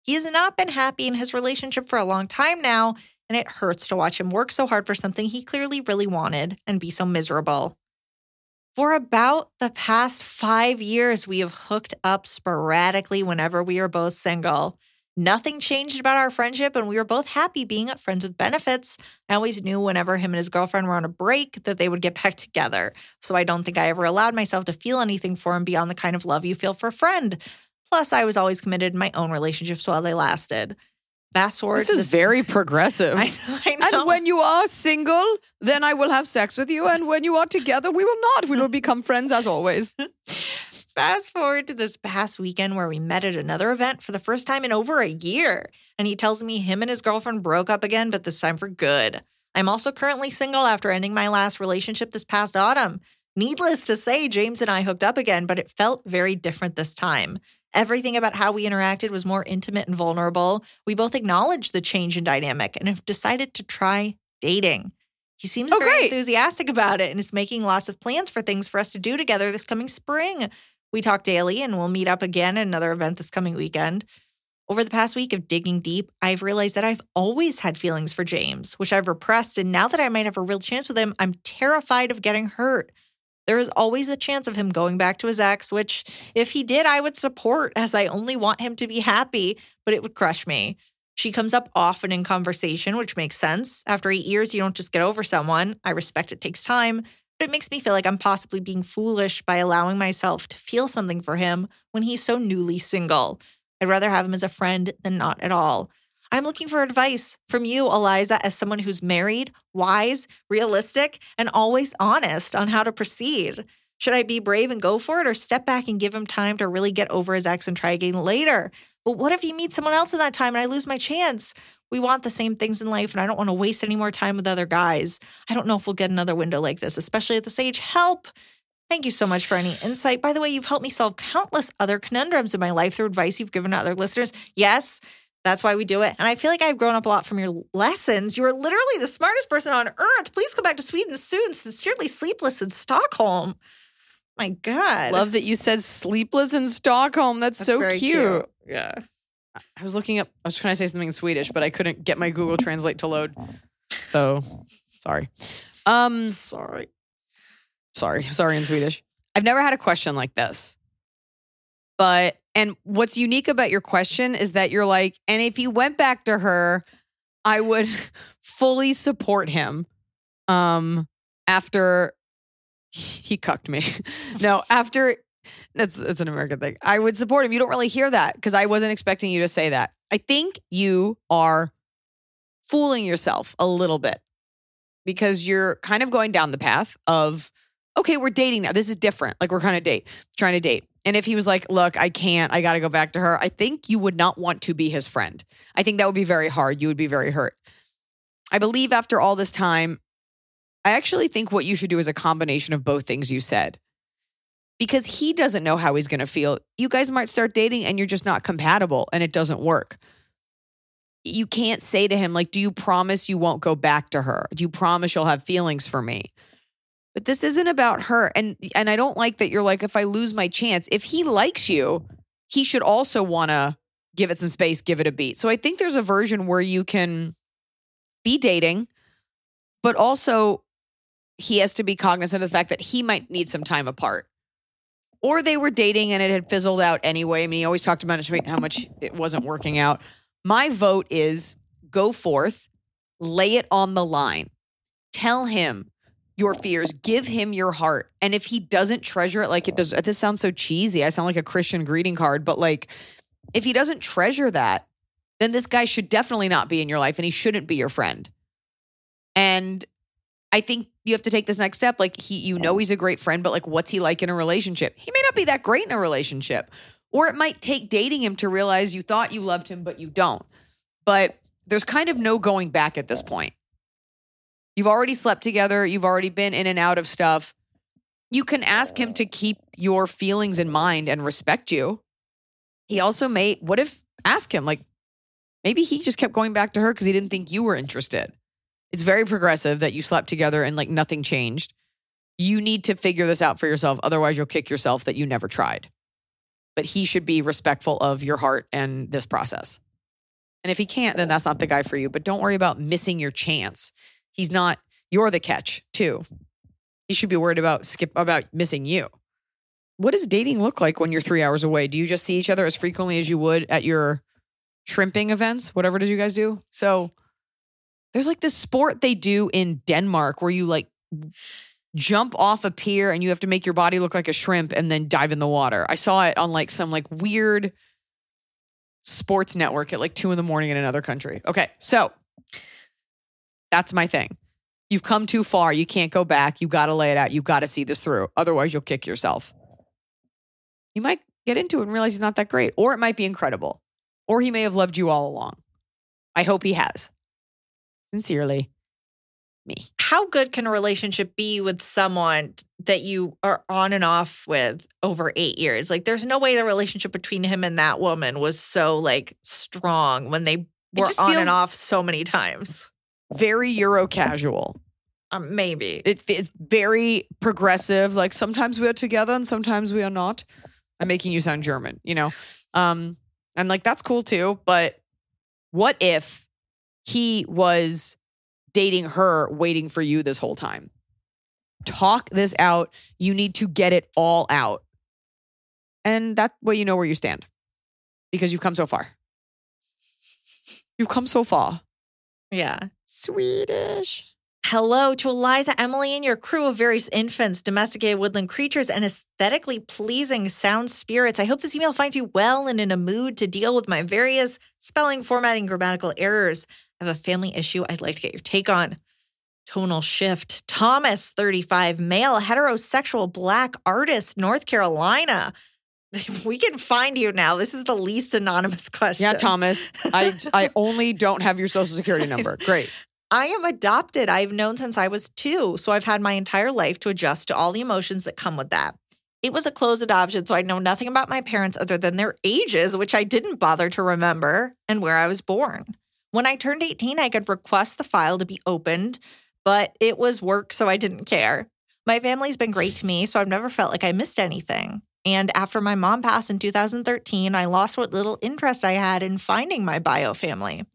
He has not been happy in his relationship for a long time now, and it hurts to watch him work so hard for something he clearly really wanted and be so miserable. For about the past five years, we have hooked up sporadically whenever we are both single. Nothing changed about our friendship, and we were both happy being friends with benefits. I always knew whenever him and his girlfriend were on a break that they would get back together. So I don't think I ever allowed myself to feel anything for him beyond the kind of love you feel for a friend. Plus, I was always committed in my own relationships while they lasted. Fast forward This is this- very progressive. I, I know. And when you are single, then I will have sex with you. And when you are together, we will not. We will become friends as always. Fast forward to this past weekend where we met at another event for the first time in over a year. And he tells me him and his girlfriend broke up again, but this time for good. I'm also currently single after ending my last relationship this past autumn. Needless to say, James and I hooked up again, but it felt very different this time. Everything about how we interacted was more intimate and vulnerable. We both acknowledged the change in dynamic and have decided to try dating. He seems Oh, very great. enthusiastic about it and is making lots of plans for things for us to do together this coming spring. We talk daily and we'll meet up again at another event this coming weekend. Over the past week of digging deep, I've realized that I've always had feelings for James, which I've repressed. And now that I might have a real chance with him, I'm terrified of getting hurt. There is always a chance of him going back to his ex, which, if he did, I would support as I only want him to be happy, but it would crush me. She comes up often in conversation, which makes sense. After eight years, you don't just get over someone. I respect it takes time, but it makes me feel like I'm possibly being foolish by allowing myself to feel something for him when he's so newly single. I'd rather have him as a friend than not at all. I'm looking for advice from you, Eliza, as someone who's married, wise, realistic, and always honest on how to proceed. Should I be brave and go for it or step back and give him time to really get over his ex and try again later? But what if he meets someone else in that time and I lose my chance? We want the same things in life, and I don't want to waste any more time with other guys. I don't know if we'll get another window like this, especially at this age. Help! Thank you so much for any insight. By the way, you've helped me solve countless other conundrums in my life through advice you've given to other listeners. Yes, that's why we do it. And I feel like I've grown up a lot from your lessons. You are literally the smartest person on earth. Please come back to Sweden soon. Sincerely, sleepless in Stockholm. My God. Love that you said sleepless in Stockholm. That's, That's so very cute. Yeah. I was looking up, I was trying to say something in Swedish, but I couldn't get my Google Translate to load. So sorry. Um, Sorry. sorry, sorry in Swedish. I've never had a question like this. But, and what's unique about your question is that you're like, and if he went back to her, I would fully support him. Um, after he cucked me. no, after that's that's an American thing. I would support him. You don't really hear that because I wasn't expecting you to say that. I think you are fooling yourself a little bit because you're kind of going down the path of okay, we're dating now. This is different. Like we're kind of date, trying to date. And if he was like, look, I can't, I got to go back to her, I think you would not want to be his friend. I think that would be very hard. You would be very hurt. I believe after all this time, I actually think what you should do is a combination of both things you said. Because he doesn't know how he's going to feel. You guys might start dating and you're just not compatible and it doesn't work. You can't say to him, like, do you promise you won't go back to her? Do you promise you'll have feelings for me? But this isn't about her. And and I don't like that you're like, if I lose my chance, if he likes you, he should also want to give it some space, give it a beat. So I think there's a version where you can be dating, but also he has to be cognizant of the fact that he might need some time apart. Or they were dating and it had fizzled out anyway. I mean, he always talked about how much it wasn't working out. My vote is go forth, lay it on the line. Tell him your fears, give him your heart. And if he doesn't treasure it, like it does, this sounds so cheesy. I sound like a Christian greeting card, but like if he doesn't treasure that, then this guy should definitely not be in your life and he shouldn't be your friend. And I think you have to take this next step. Like he, you know, he's a great friend, but like, what's he like in a relationship? He may not be that great in a relationship, or it might take dating him to realize you thought you loved him, but you don't. But there's kind of no going back at this point. You've already slept together. You've already been in and out of stuff. You can ask him to keep your feelings in mind and respect you. He also may, what if, ask him, like, maybe he just kept going back to her because he didn't think you were interested. It's very progressive that you slept together and like nothing changed. You need to figure this out for yourself. Otherwise, you'll kick yourself that you never tried. But he should be respectful of your heart and this process. And if he can't, then that's not the guy for you. But don't worry about missing your chance. He's not, you're the catch too. He should be worried about skip about missing you. What does dating look like when you're three hours away? Do you just see each other as frequently as you would at your shrimping events, whatever it is you guys do? So there's like this sport they do in Denmark where you like jump off a pier and you have to make your body look like a shrimp and then dive in the water. I saw it on like some like weird sports network at like two in the morning in another country. Okay, so that's my thing. You've come too far. You can't go back. You got to lay it out. You got to see this through. Otherwise, you'll kick yourself. You might get into it and realize he's not that great, or it might be incredible, or he may have loved you all along. I hope he has. Sincerely, me. How good can a relationship be with someone that you are on and off with over eight years? Like, there's no way the relationship between him and that woman was so like strong when they were on feels- and off so many times. Very Euro casual. Um, maybe. It, it's very progressive. Like sometimes we are together and sometimes we are not. I'm making you sound German, you know? Um, I'm like, that's cool too. But what if he was dating her, waiting for you this whole time? Talk this out. You need to get it all out. And that way you know where you stand because you've come so far. You've come so far. yeah. Swedish. Hello to Eliza, Emily, and your crew of various infants, domesticated woodland creatures, and aesthetically pleasing sound spirits. I hope this email finds you well and in a mood to deal with my various spelling, formatting, grammatical errors. I have a family issue I'd like to get your take on. Tonal shift. Thomas, 35, male, heterosexual, black artist, North Carolina. We can find you now. This is the least anonymous question. Yeah, Thomas. I I only don't have your social security number. Great. I am adopted. I've known since I was two. So I've had my entire life to adjust to all the emotions that come with that. It was a closed adoption, so I know nothing about my parents other than their ages, which I didn't bother to remember, and where I was born. When I turned 18, I could request the file to be opened, but it was work, so I didn't care. My family's been great to me, so I've never felt like I missed anything. And after my mom passed in 2013, I lost what little interest I had in finding my bio family.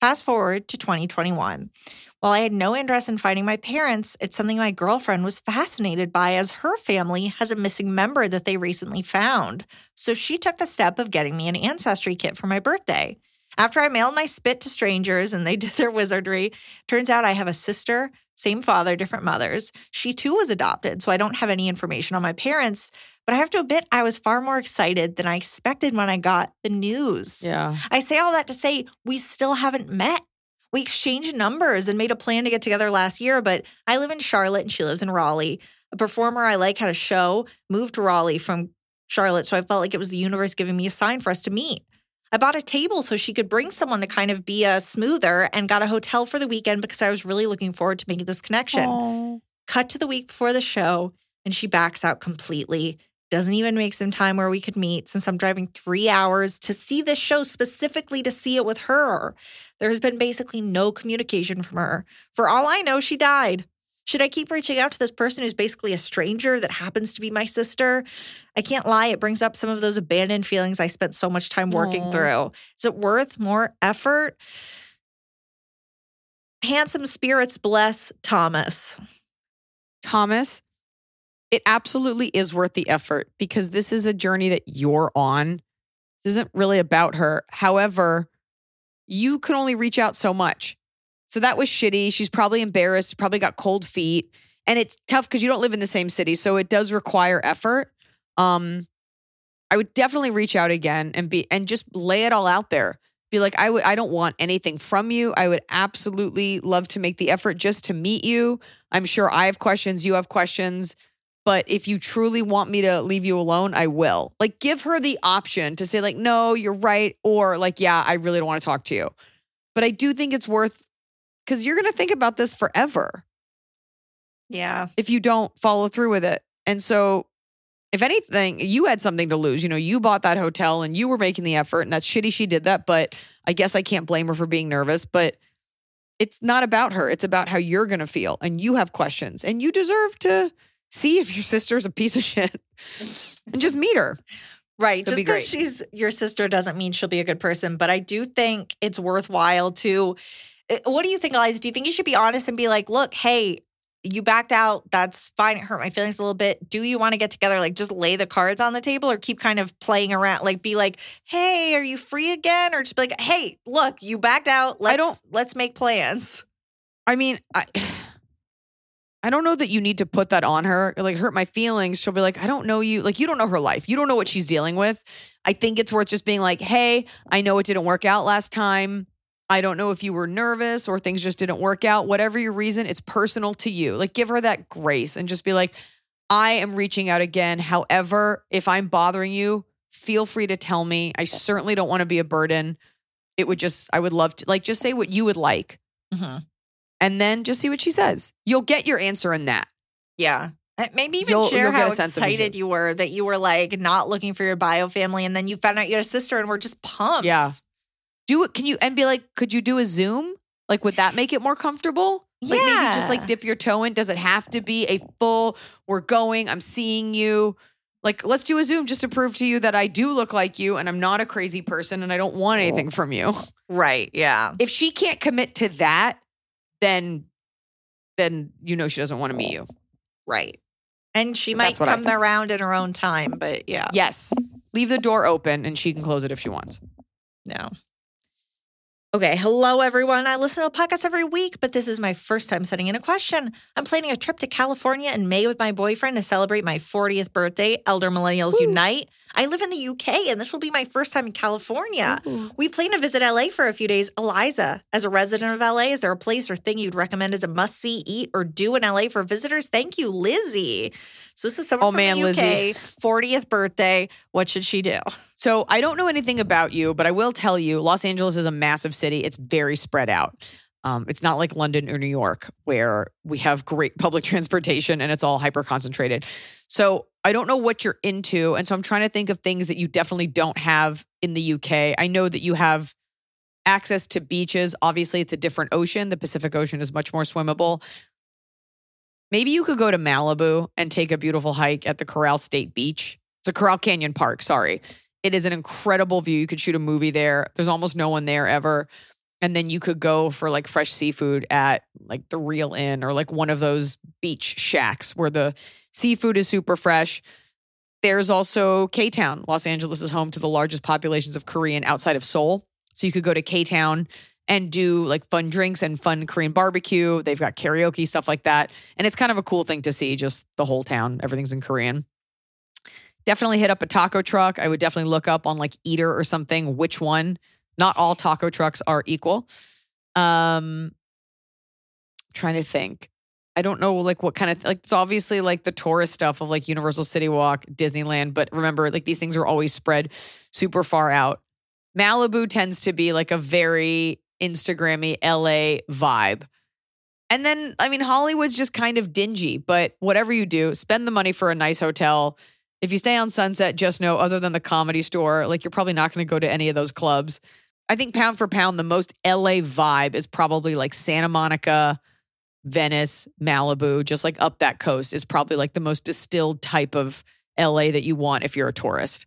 Fast forward to 2021. While I had no interest in finding my parents, it's something my girlfriend was fascinated by as her family has a missing member that they recently found. So she took the step of getting me an ancestry kit for my birthday. After I mailed my spit to strangers and they did their wizardry, turns out I have a sister, same father, different mothers. She too was adopted, so I don't have any information on my parents. But I have to admit, I was far more excited than I expected when I got the news. Yeah. I say all that to say we still haven't met. We exchanged numbers and made a plan to get together last year, but I live in Charlotte and she lives in Raleigh. A performer I like had a show, moved to Raleigh from Charlotte, so I felt like it was the universe giving me a sign for us to meet. I bought a table so she could bring someone to kind of be a smoother and got a hotel for the weekend because I was really looking forward to making this connection. Cut to the week before the show, and she backs out completely. Doesn't even make some time where we could meet since I'm driving three hours to see this show specifically to see it with her. There has been basically no communication from her. For all I know, she died. Should I keep reaching out to this person who's basically a stranger that happens to be my sister? I can't lie, it brings up some of those abandoned feelings I spent so much time working Aw. through. Is it worth more effort? Handsome spirits bless Thomas. Thomas, it absolutely is worth the effort because this is a journey that you're on. This isn't really about her. However, you can only reach out so much. So that was shitty. She's probably embarrassed, probably got cold feet. And it's tough because you don't live in the same city. So it does require effort. Um, I would definitely reach out again and be and just lay it all out there. Be like, I would I don't want anything from you. I would absolutely love to make the effort just to meet you. I'm sure I have questions, you have questions. But if you truly want me to leave you alone, I will. Like, give her the option to say, like, no, you're right. Or, like, yeah, I really don't want to talk to you. But I do think it's worth, because you're going to think about this forever Yeah. if you don't follow through with it. And so, if anything, you had something to lose. You know, you bought that hotel and you were making the effort, and that's shitty she did that. But I guess I can't blame her for being nervous. But it's not about her, it's about how you're going to feel. And you have questions, and you deserve to see if your sister's a piece of shit and just meet her. Right. Just because she's your sister doesn't mean she'll be a good person. But I do think it's worthwhile to. uh, What do you think, Eliza? Do you think you should be honest and be like, look, hey, you backed out. That's fine. It hurt my feelings a little bit. Do you want to get together? Like, just lay the cards on the table or keep kind of playing around? Like, be like, hey, are you free again? Or just be like, hey, look, you backed out. Let's, don't- let's make plans. I mean, I. I don't know that you need to put that on her. Like, hurt my feelings. She'll be like, I don't know you. Like, you don't know her life. You don't know what she's dealing with. I think it's worth just being like, hey, I know it didn't work out last time. I don't know if you were nervous or things just didn't work out. Whatever your reason, it's personal to you. Like, give her that grace and just be like, I am reaching out again. However, if I'm bothering you, feel free to tell me. I certainly don't want to be a burden. It would just, I would love to, like, just say what you would like Mhm. And then just see what she says. You'll get your answer in that. Yeah. Uh, Maybe even You'll- share you'll how a sense of who she excited you were that you were like not looking for your bio family, and then you found out you had a sister, and we're just pumped. Yeah. Do it. Can you and be like, could you do a Zoom? Like, would that make it more comfortable? Like maybe just like dip your toe in. Does it have to be a full, we're going, I'm seeing you? Like, let's do a Zoom just to prove to you that I do look like you and I'm not a crazy person and I don't want anything from you. Right. Yeah. If she can't commit to that, then then you know she doesn't want to meet you. Right. And she might That's what I come around in her own time, but yeah. Yes. Leave the door open and she can close it if she wants. No. Okay, hello everyone. I listen to a podcast every week, but this is my first time sending in a question. I'm planning a trip to California in May with my boyfriend to celebrate my 40th birthday. Elder Millennials Unite. I live in the UK and this will be my first time in California. We plan to visit LA for a few days. Eliza, as a resident of LA, is there a place or thing you'd recommend as a must see, eat, or do in LA for visitors? Thank you, Lizzie. So this is someone Oh, from man, the UK, Lizzie. 40th birthday. What should she do? So I don't know anything about you, but I will tell you Los Angeles is a massive city. It's very spread out. Um, it's not like London or New York where we have great public transportation and it's all hyper concentrated. So I don't know what you're into. And so I'm trying to think of things that you definitely don't have in the UK. I know that you have access to beaches. Obviously, it's a different ocean. The Pacific Ocean is much more swimmable. Maybe you could go to Malibu and take a beautiful hike at the Corral State Beach. It's a Corral Canyon Park, sorry. It is an incredible view. You could shoot a movie there. There's almost no one there ever. And then you could go for like fresh seafood at like the Reel Inn or like one of those beach shacks where the seafood is super fresh. There's also K Town. Los Angeles is home to the largest populations of Korean outside of Seoul. So you could go to K Town and do like fun drinks and fun Korean barbecue. They've got karaoke, stuff like that. And it's kind of a cool thing to see, just the whole town. Everything's in Korean. Definitely hit up a taco truck. I would definitely look up on like Eater or something, which one. Not all taco trucks are equal. Um trying to think. I don't know like what kind of like it's obviously like the tourist stuff of like Universal City Walk, Disneyland, but remember like these things are always spread super far out. Malibu tends to be like a very Instagrammy LA vibe. And then I mean Hollywood's just kind of dingy, but whatever you do, spend the money for a nice hotel. If you stay on Sunset, just know other than the comedy store, like you're probably not going to go to any of those clubs. I think pound for pound, the most LA vibe is probably like Santa Monica, Venice, Malibu, just like up that coast is probably like the most distilled type of LA that you want if you're a tourist.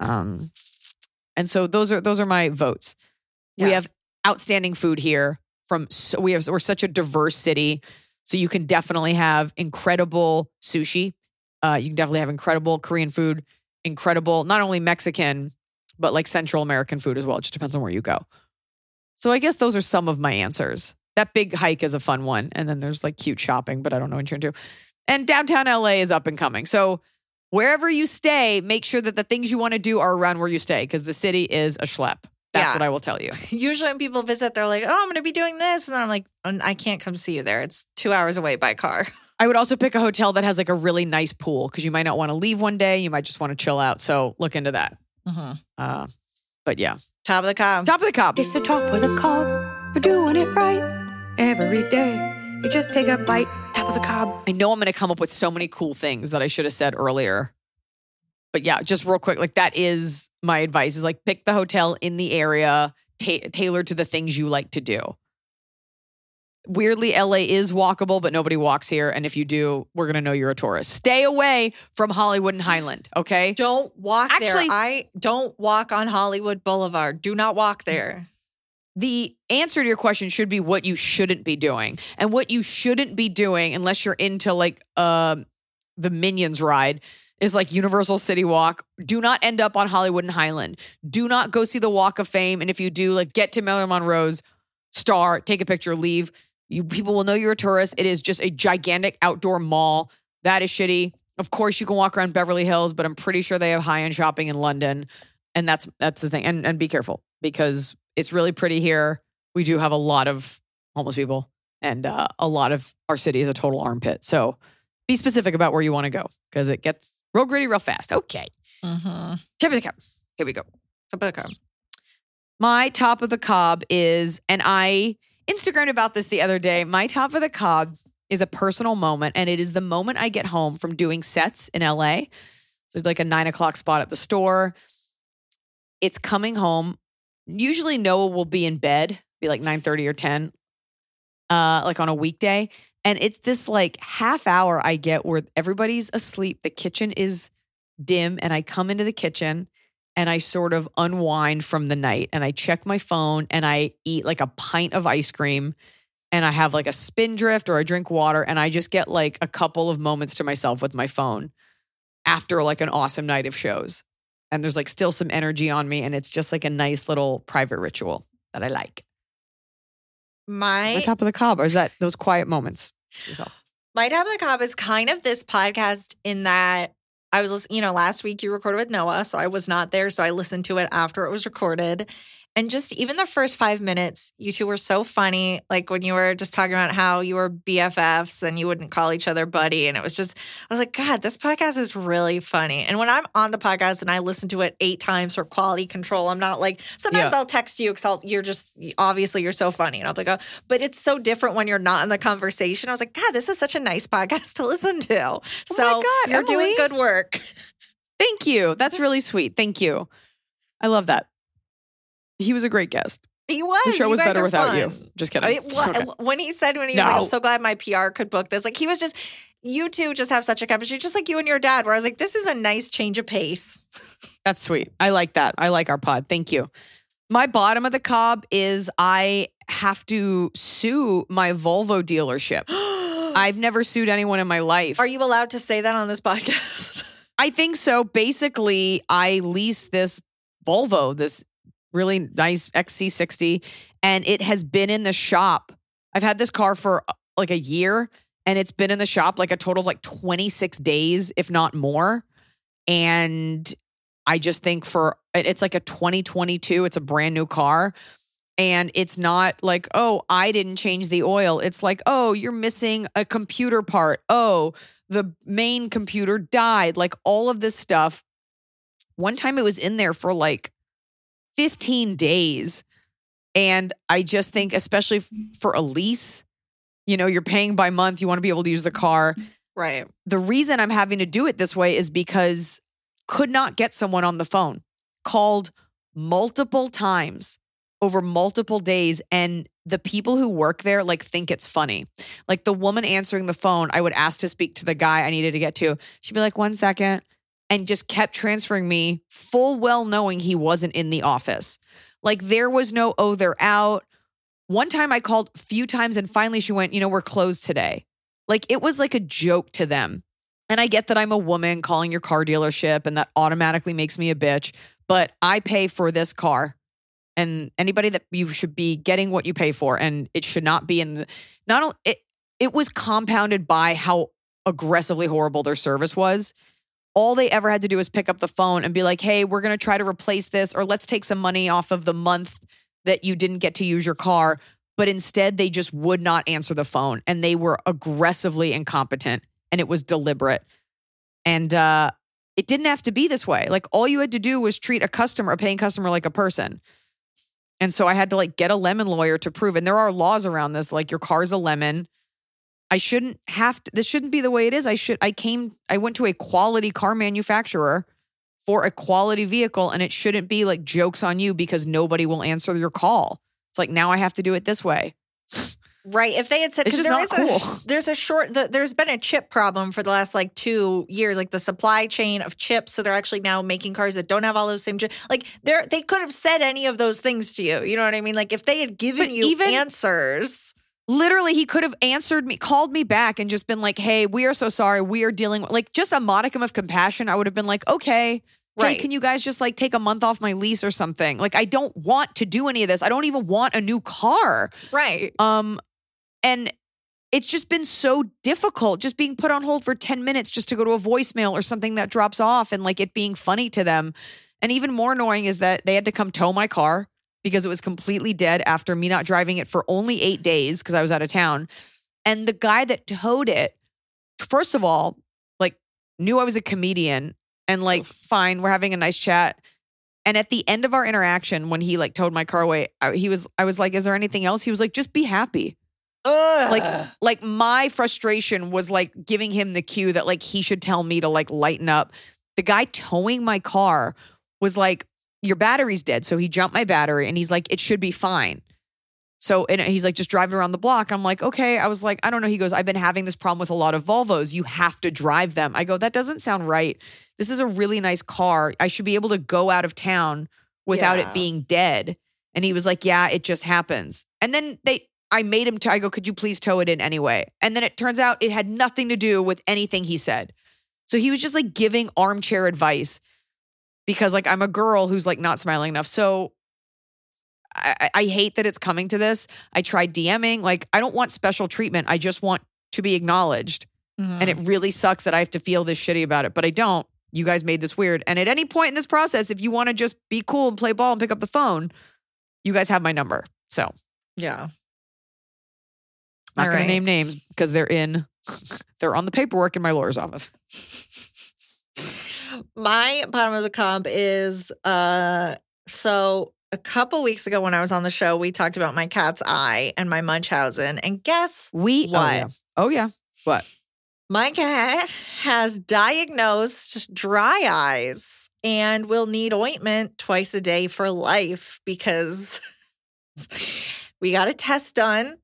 Um, and so those are those are my votes. We have outstanding food here from so we have we're such a diverse city. So you can definitely have incredible sushi. Uh, you can definitely have incredible Korean food, incredible, not only Mexican, but like Central American food as well. It just depends on where you go. So I guess those are some of my answers. That big hike is a fun one. And then there's like cute shopping, but I don't know what you're into. And downtown LA is up and coming. So wherever you stay, make sure that the things you want to do are around where you stay because the city is a schlep. That's Yeah. what I will tell you. Usually when people visit, they're like, "Oh, I'm going to be doing this," and then I'm like, "Oh, "I can't come see you there. It's two hours away by car." I would also pick a hotel that has like a really nice pool because you might not want to leave one day. You might just want to chill out. So look into that. Uh, but yeah, Top of the cob. top of the cob. It's the top of the cob. You're doing it right every day. You just take a bite, top of the cob. I know I'm going to come up with so many cool things that I should have said earlier. But yeah, just real quick, like that is my advice: is like pick the hotel in the area, ta- tailored to the things you like to do. Weirdly, LA is walkable, but nobody walks here. And if you do, we're gonna know you're a tourist. Stay away from Hollywood and Highland. Okay. Don't walk Actually- there. I don't walk on Hollywood Boulevard. Do not walk there. The answer to your question should be what you shouldn't be doing. And what you shouldn't be doing, unless you're into like um the Minions ride, is like Universal City Walk. Do not end up on Hollywood and Highland. Do not go see the Walk of Fame. And if you do, like get to Marilyn Monroe's star, take a picture, leave. You people will know you're a tourist. It is just a gigantic outdoor mall. That is shitty. Of course, you can walk around Beverly Hills, but I'm pretty sure they have high end shopping in London, and that's that's the thing. And and be careful because it's really pretty here. We do have a lot of homeless people, and uh, a lot of our city is a total armpit. So be specific about where you want to go because it gets real gritty real fast. Okay, Mm-hmm. tip of the cap. Here we go. Top of the cob. My top of the cob is, and I Instagrammed about this the other day. My top of the cob is a personal moment, and it is the moment I get home from doing sets in LA. So it's like a nine o'clock spot at the store. It's coming home. Usually Noah will be in bed, be like 9 30 or 10, uh, like on a weekday. And it's this like half hour I get where everybody's asleep. The kitchen is dim, and I come into the kitchen and I sort of unwind from the night and I check my phone and I eat like a pint of ice cream and I have like a Spindrift or I drink water and I just get like a couple of moments to myself with my phone after like an awesome night of shows. And there's like still some energy on me and it's just like a nice little private ritual that I like. My My top of the cob, or is that those quiet moments? Yourself. My top of the cob is kind of this podcast in that I was, you know, last week you recorded with Noah, so I was not there. So I listened to it after it was recorded. And just even the first five minutes, you two were so funny. Like when you were just talking about how you were BFFs and you wouldn't call each other buddy. And it was just, I was like, God, this podcast is really funny. And when I'm on the podcast and I listen to it eight times for quality control, I'm not like, sometimes Yeah. I'll text you because I'll you're just, obviously, you're so funny. And I'll be like, oh, but it's so different when you're not in the conversation. I was like, God, this is such a nice podcast to listen to. Oh so Oh God, you're doing good work. Thank you. That's really sweet. Thank you. I love that. He was a great guest. He was. The show was better are without you. Just kidding. I mean, what- Okay. When he said, when he was like, I'm so glad my PR could book this, like he was just, you two just have such a chemistry, just like you and your dad, where I was like, this is a nice change of pace. That's sweet. I like that. I like our pod. Thank you. My bottom of the cob is I have to sue my Volvo dealership. I've never sued anyone in my life. Are you allowed to say that on this podcast? I think so. Basically, I lease this Volvo, this really nice XC60, and it has been in the shop. I've had this car for uh, like a year, and it's been in the shop like a total of like 26 days, if not more. And I just think for it's like a 2022, it's a brand new car. And it's not like, oh, I didn't change the oil. It's like, oh, you're missing a computer part. Oh, the main computer died. Like all of this stuff. One time it was in there for like 15 days. And I just think, especially for a lease, you know, you're paying by month, you want to be able to use the car right. the reason I'm having to do it this way is because could not get someone on the phone. Called multiple times over multiple days and the people who work there like think it's funny. Like the woman answering the phone, I would ask to speak to the guy I needed to get to. She'd be like, "1 second," and just kept transferring me full well knowing he wasn't in the office. Like there was no oh they're out. One time I called a few times and finally she went, "You know, we're closed today." Like it was like a joke to them. And I get that I'm a woman calling your car dealership and that automatically makes me a bitch, but I pay for this car. And anybody that you should be getting what you pay for and it should not be in the not only it it was compounded by how aggressively horrible their service was. All they ever had to do was pick up the phone and be like, "Hey, we're going to try to replace this or let's take some money off of the month that you didn't get to use your car." But instead, they just would not answer the phone and they were aggressively incompetent and it was deliberate. And uh, it didn't have to be this way. Like all you had to do was treat a customer, a paying customer, like a person. And so I had to like get a lemon lawyer to prove. And there are laws around this, like your car's a lemon. I shouldn't have to, this shouldn't be the way it is. I should, I came, I went to a quality car manufacturer for a quality vehicle and it shouldn't be like jokes on you because nobody will answer your call. It's like now I have to do it this way. Right. If they had said, It's 'cause just there not is cool. A, there's a short, the, there's been a chip problem for the last like two years, like the supply chain of chips. So they're actually now making cars that don't have all those same chips. Like they're, they could have said any of those things to you. You know what I mean? Like if they had given But you even- answers. Literally he could have answered me called me back and just been like hey we are so sorry. We are dealing with like just a modicum of compassion i would have been like okay Right. hey can you guys just like take a month off my lease or something? Like i don't want to do any of this. I don't even want a new car. Right. um and it's just been so difficult just being put on hold for 10 minutes just to go to a voicemail or something that drops off and like it being funny to them. And even more annoying is that they had to come tow my car because it was completely dead after me not driving it for only eight days because I was out of town. And the guy that towed it, first of all, like knew I was a comedian and like, fine, we're having a nice chat. And at the end of our interaction, when he like towed my car away, I, he was, I was like, "Is there anything else?" He was like, "Just be happy." Like, like my frustration was like giving him the cue that like he should tell me to like lighten up. The guy towing my car was like, "Your battery's dead," so he jumped my battery, and he's like, "It should be fine." So and he's like just driving around the block. I'm like, okay. I was like, I don't know. He goes, I've been having this problem with a lot of Volvos. You have to drive them. I go, that doesn't sound right. This is a really nice car. I should be able to go out of town without Yeah. it being dead. And he was like, yeah, it just happens. And then they, I made him. T- I go, could you please tow it in anyway? And then it turns out it had nothing to do with anything he said. So he was just like giving armchair advice because like I'm a girl who's like not smiling enough. So I, I- hate that it's coming to this. I tried DMing. Like, I don't want special treatment. I just want to be acknowledged. Mm-hmm. And it really sucks that I have to feel this shitty about it, but I don't. You guys made this weird. And at any point in this process, if you want to just be cool and play ball and pick up the phone, you guys have my number. So, yeah. not All right. to name names because they're in, they're on the paperwork in my lawyer's office. My bottom of the comp is uh so a couple weeks ago when I was on the show, we talked about my cat's eye and my Munchausen. And guess We, What? Oh, yeah. Oh, yeah. What? my cat has diagnosed dry eyes and will need ointment twice a day for life because we got a test done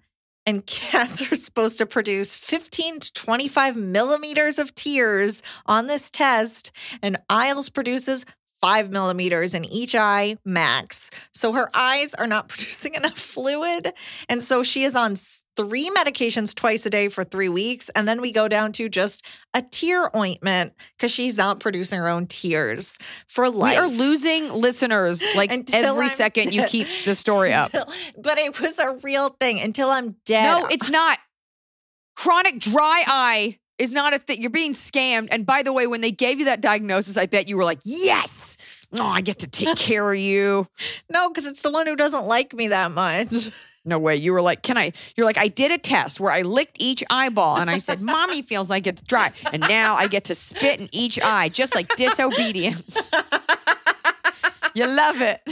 and cats are supposed to produce 15 to 25 millimeters of tears on this test and Isles produces five millimeters in each eye max. So her eyes are not producing enough fluid. And so she is on three medications twice a day for three weeks. And then we go down to just a tear ointment because she's not producing her own tears for life. We are losing listeners like Until every I'm second you keep the story up. Until- but it was a real thing until I'm dead. No, it's not. Chronic dry eye is not a thing. You're being scammed. And by the way, when they gave you that diagnosis, I bet you were like, yes. Oh, I get to take care of you. no, because it's the one who doesn't like me that much. No way. You were like, can I? You're like, I did a test where I licked each eyeball and I said, Mommy feels like it's dry. And now I get to spit in each eye, just like disobedience. You love it.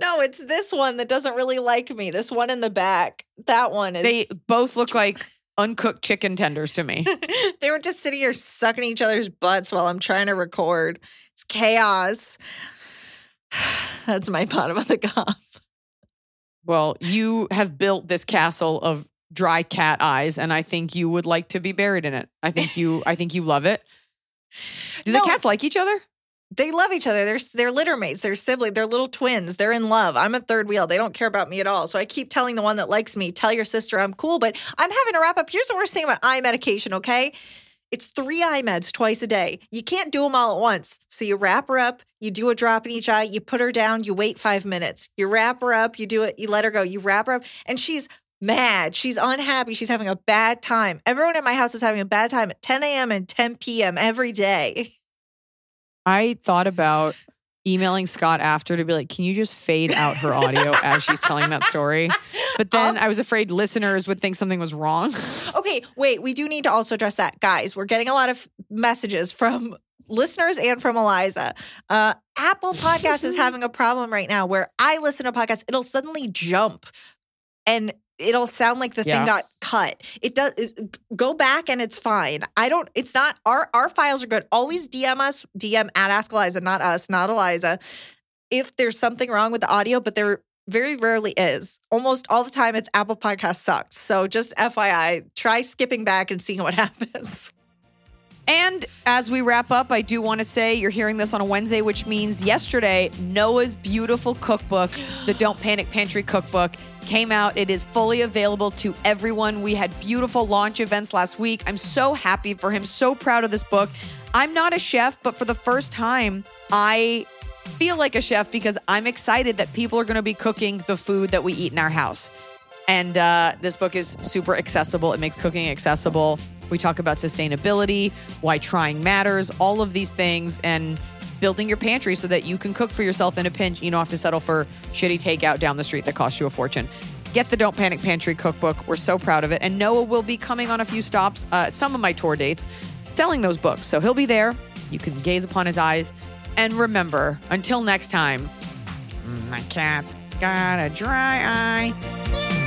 No, it's this one that doesn't really like me. This one in the back. That one is. They both look like uncooked chicken tenders to me. they were just sitting here sucking each other's butts while I'm trying to record. It's chaos. That's my bottom of the comp. Well, you have built this castle of dry cat eyes, and I think you would like to be buried in it. I think you I think you love it. Do No. the cats like each other? They love each other. They're they're litter mates. They're siblings. They're little twins. They're in love. I'm a third wheel. They don't care about me at all. So I keep telling the one that likes me, tell your sister I'm cool. But I'm having to wrap up. Here's the worst thing about eye medication. Okay, it's three eye meds twice a day. You can't do them all at once. So you wrap her up. You do a drop in each eye. You put her down. You wait five minutes. You wrap her up. You do it. You let her go. You wrap her up, and she's mad. She's unhappy. She's having a bad time. Everyone at my house is having a bad time at 10 a.m. and 10 p.m. every day. I thought about emailing Scott after to be like, can you just fade out her audio as she's telling that story? But then I was afraid listeners would think something was wrong. Okay, wait, we do need to also address that. Guys, we're getting a lot of messages from listeners and from Eliza. Uh, Apple Podcast is having a problem right now where I listen to podcasts, it'll suddenly jump and it'll sound like the Yeah. thing got cut. It does it- go back and it's fine. I don't it's not our our files are good. Always DM us, DM at Ask Eliza, not us, not Eliza. If there's something wrong with the audio, but there very rarely is. Almost all the time it's Apple Podcast sucks. So just FYI, try skipping back and seeing what happens. And as we wrap up, I do want to say you're hearing this on a Wednesday, which means yesterday, Noah's beautiful cookbook, the Don't Panic Pantry cookbook, came out. It is fully available to everyone. We had beautiful launch events last week. I'm so happy for him, so proud of this book. I'm not a chef, but for the first time, I feel like a chef because I'm excited that people are going to be cooking the food that we eat in our house. And uh, this book is super accessible. It makes cooking accessible. We talk about sustainability, why trying matters, all of these things, and building your pantry so that you can cook for yourself in a pinch. You don't have to settle for shitty takeout down the street that costs you a fortune. Get the Don't Panic Pantry cookbook. We're so proud of it. And Noah will be coming on a few stops uh, at some of my tour dates selling those books. So he'll be there. You can gaze upon his eyes. And remember, until next time, my cat's got a dry eye.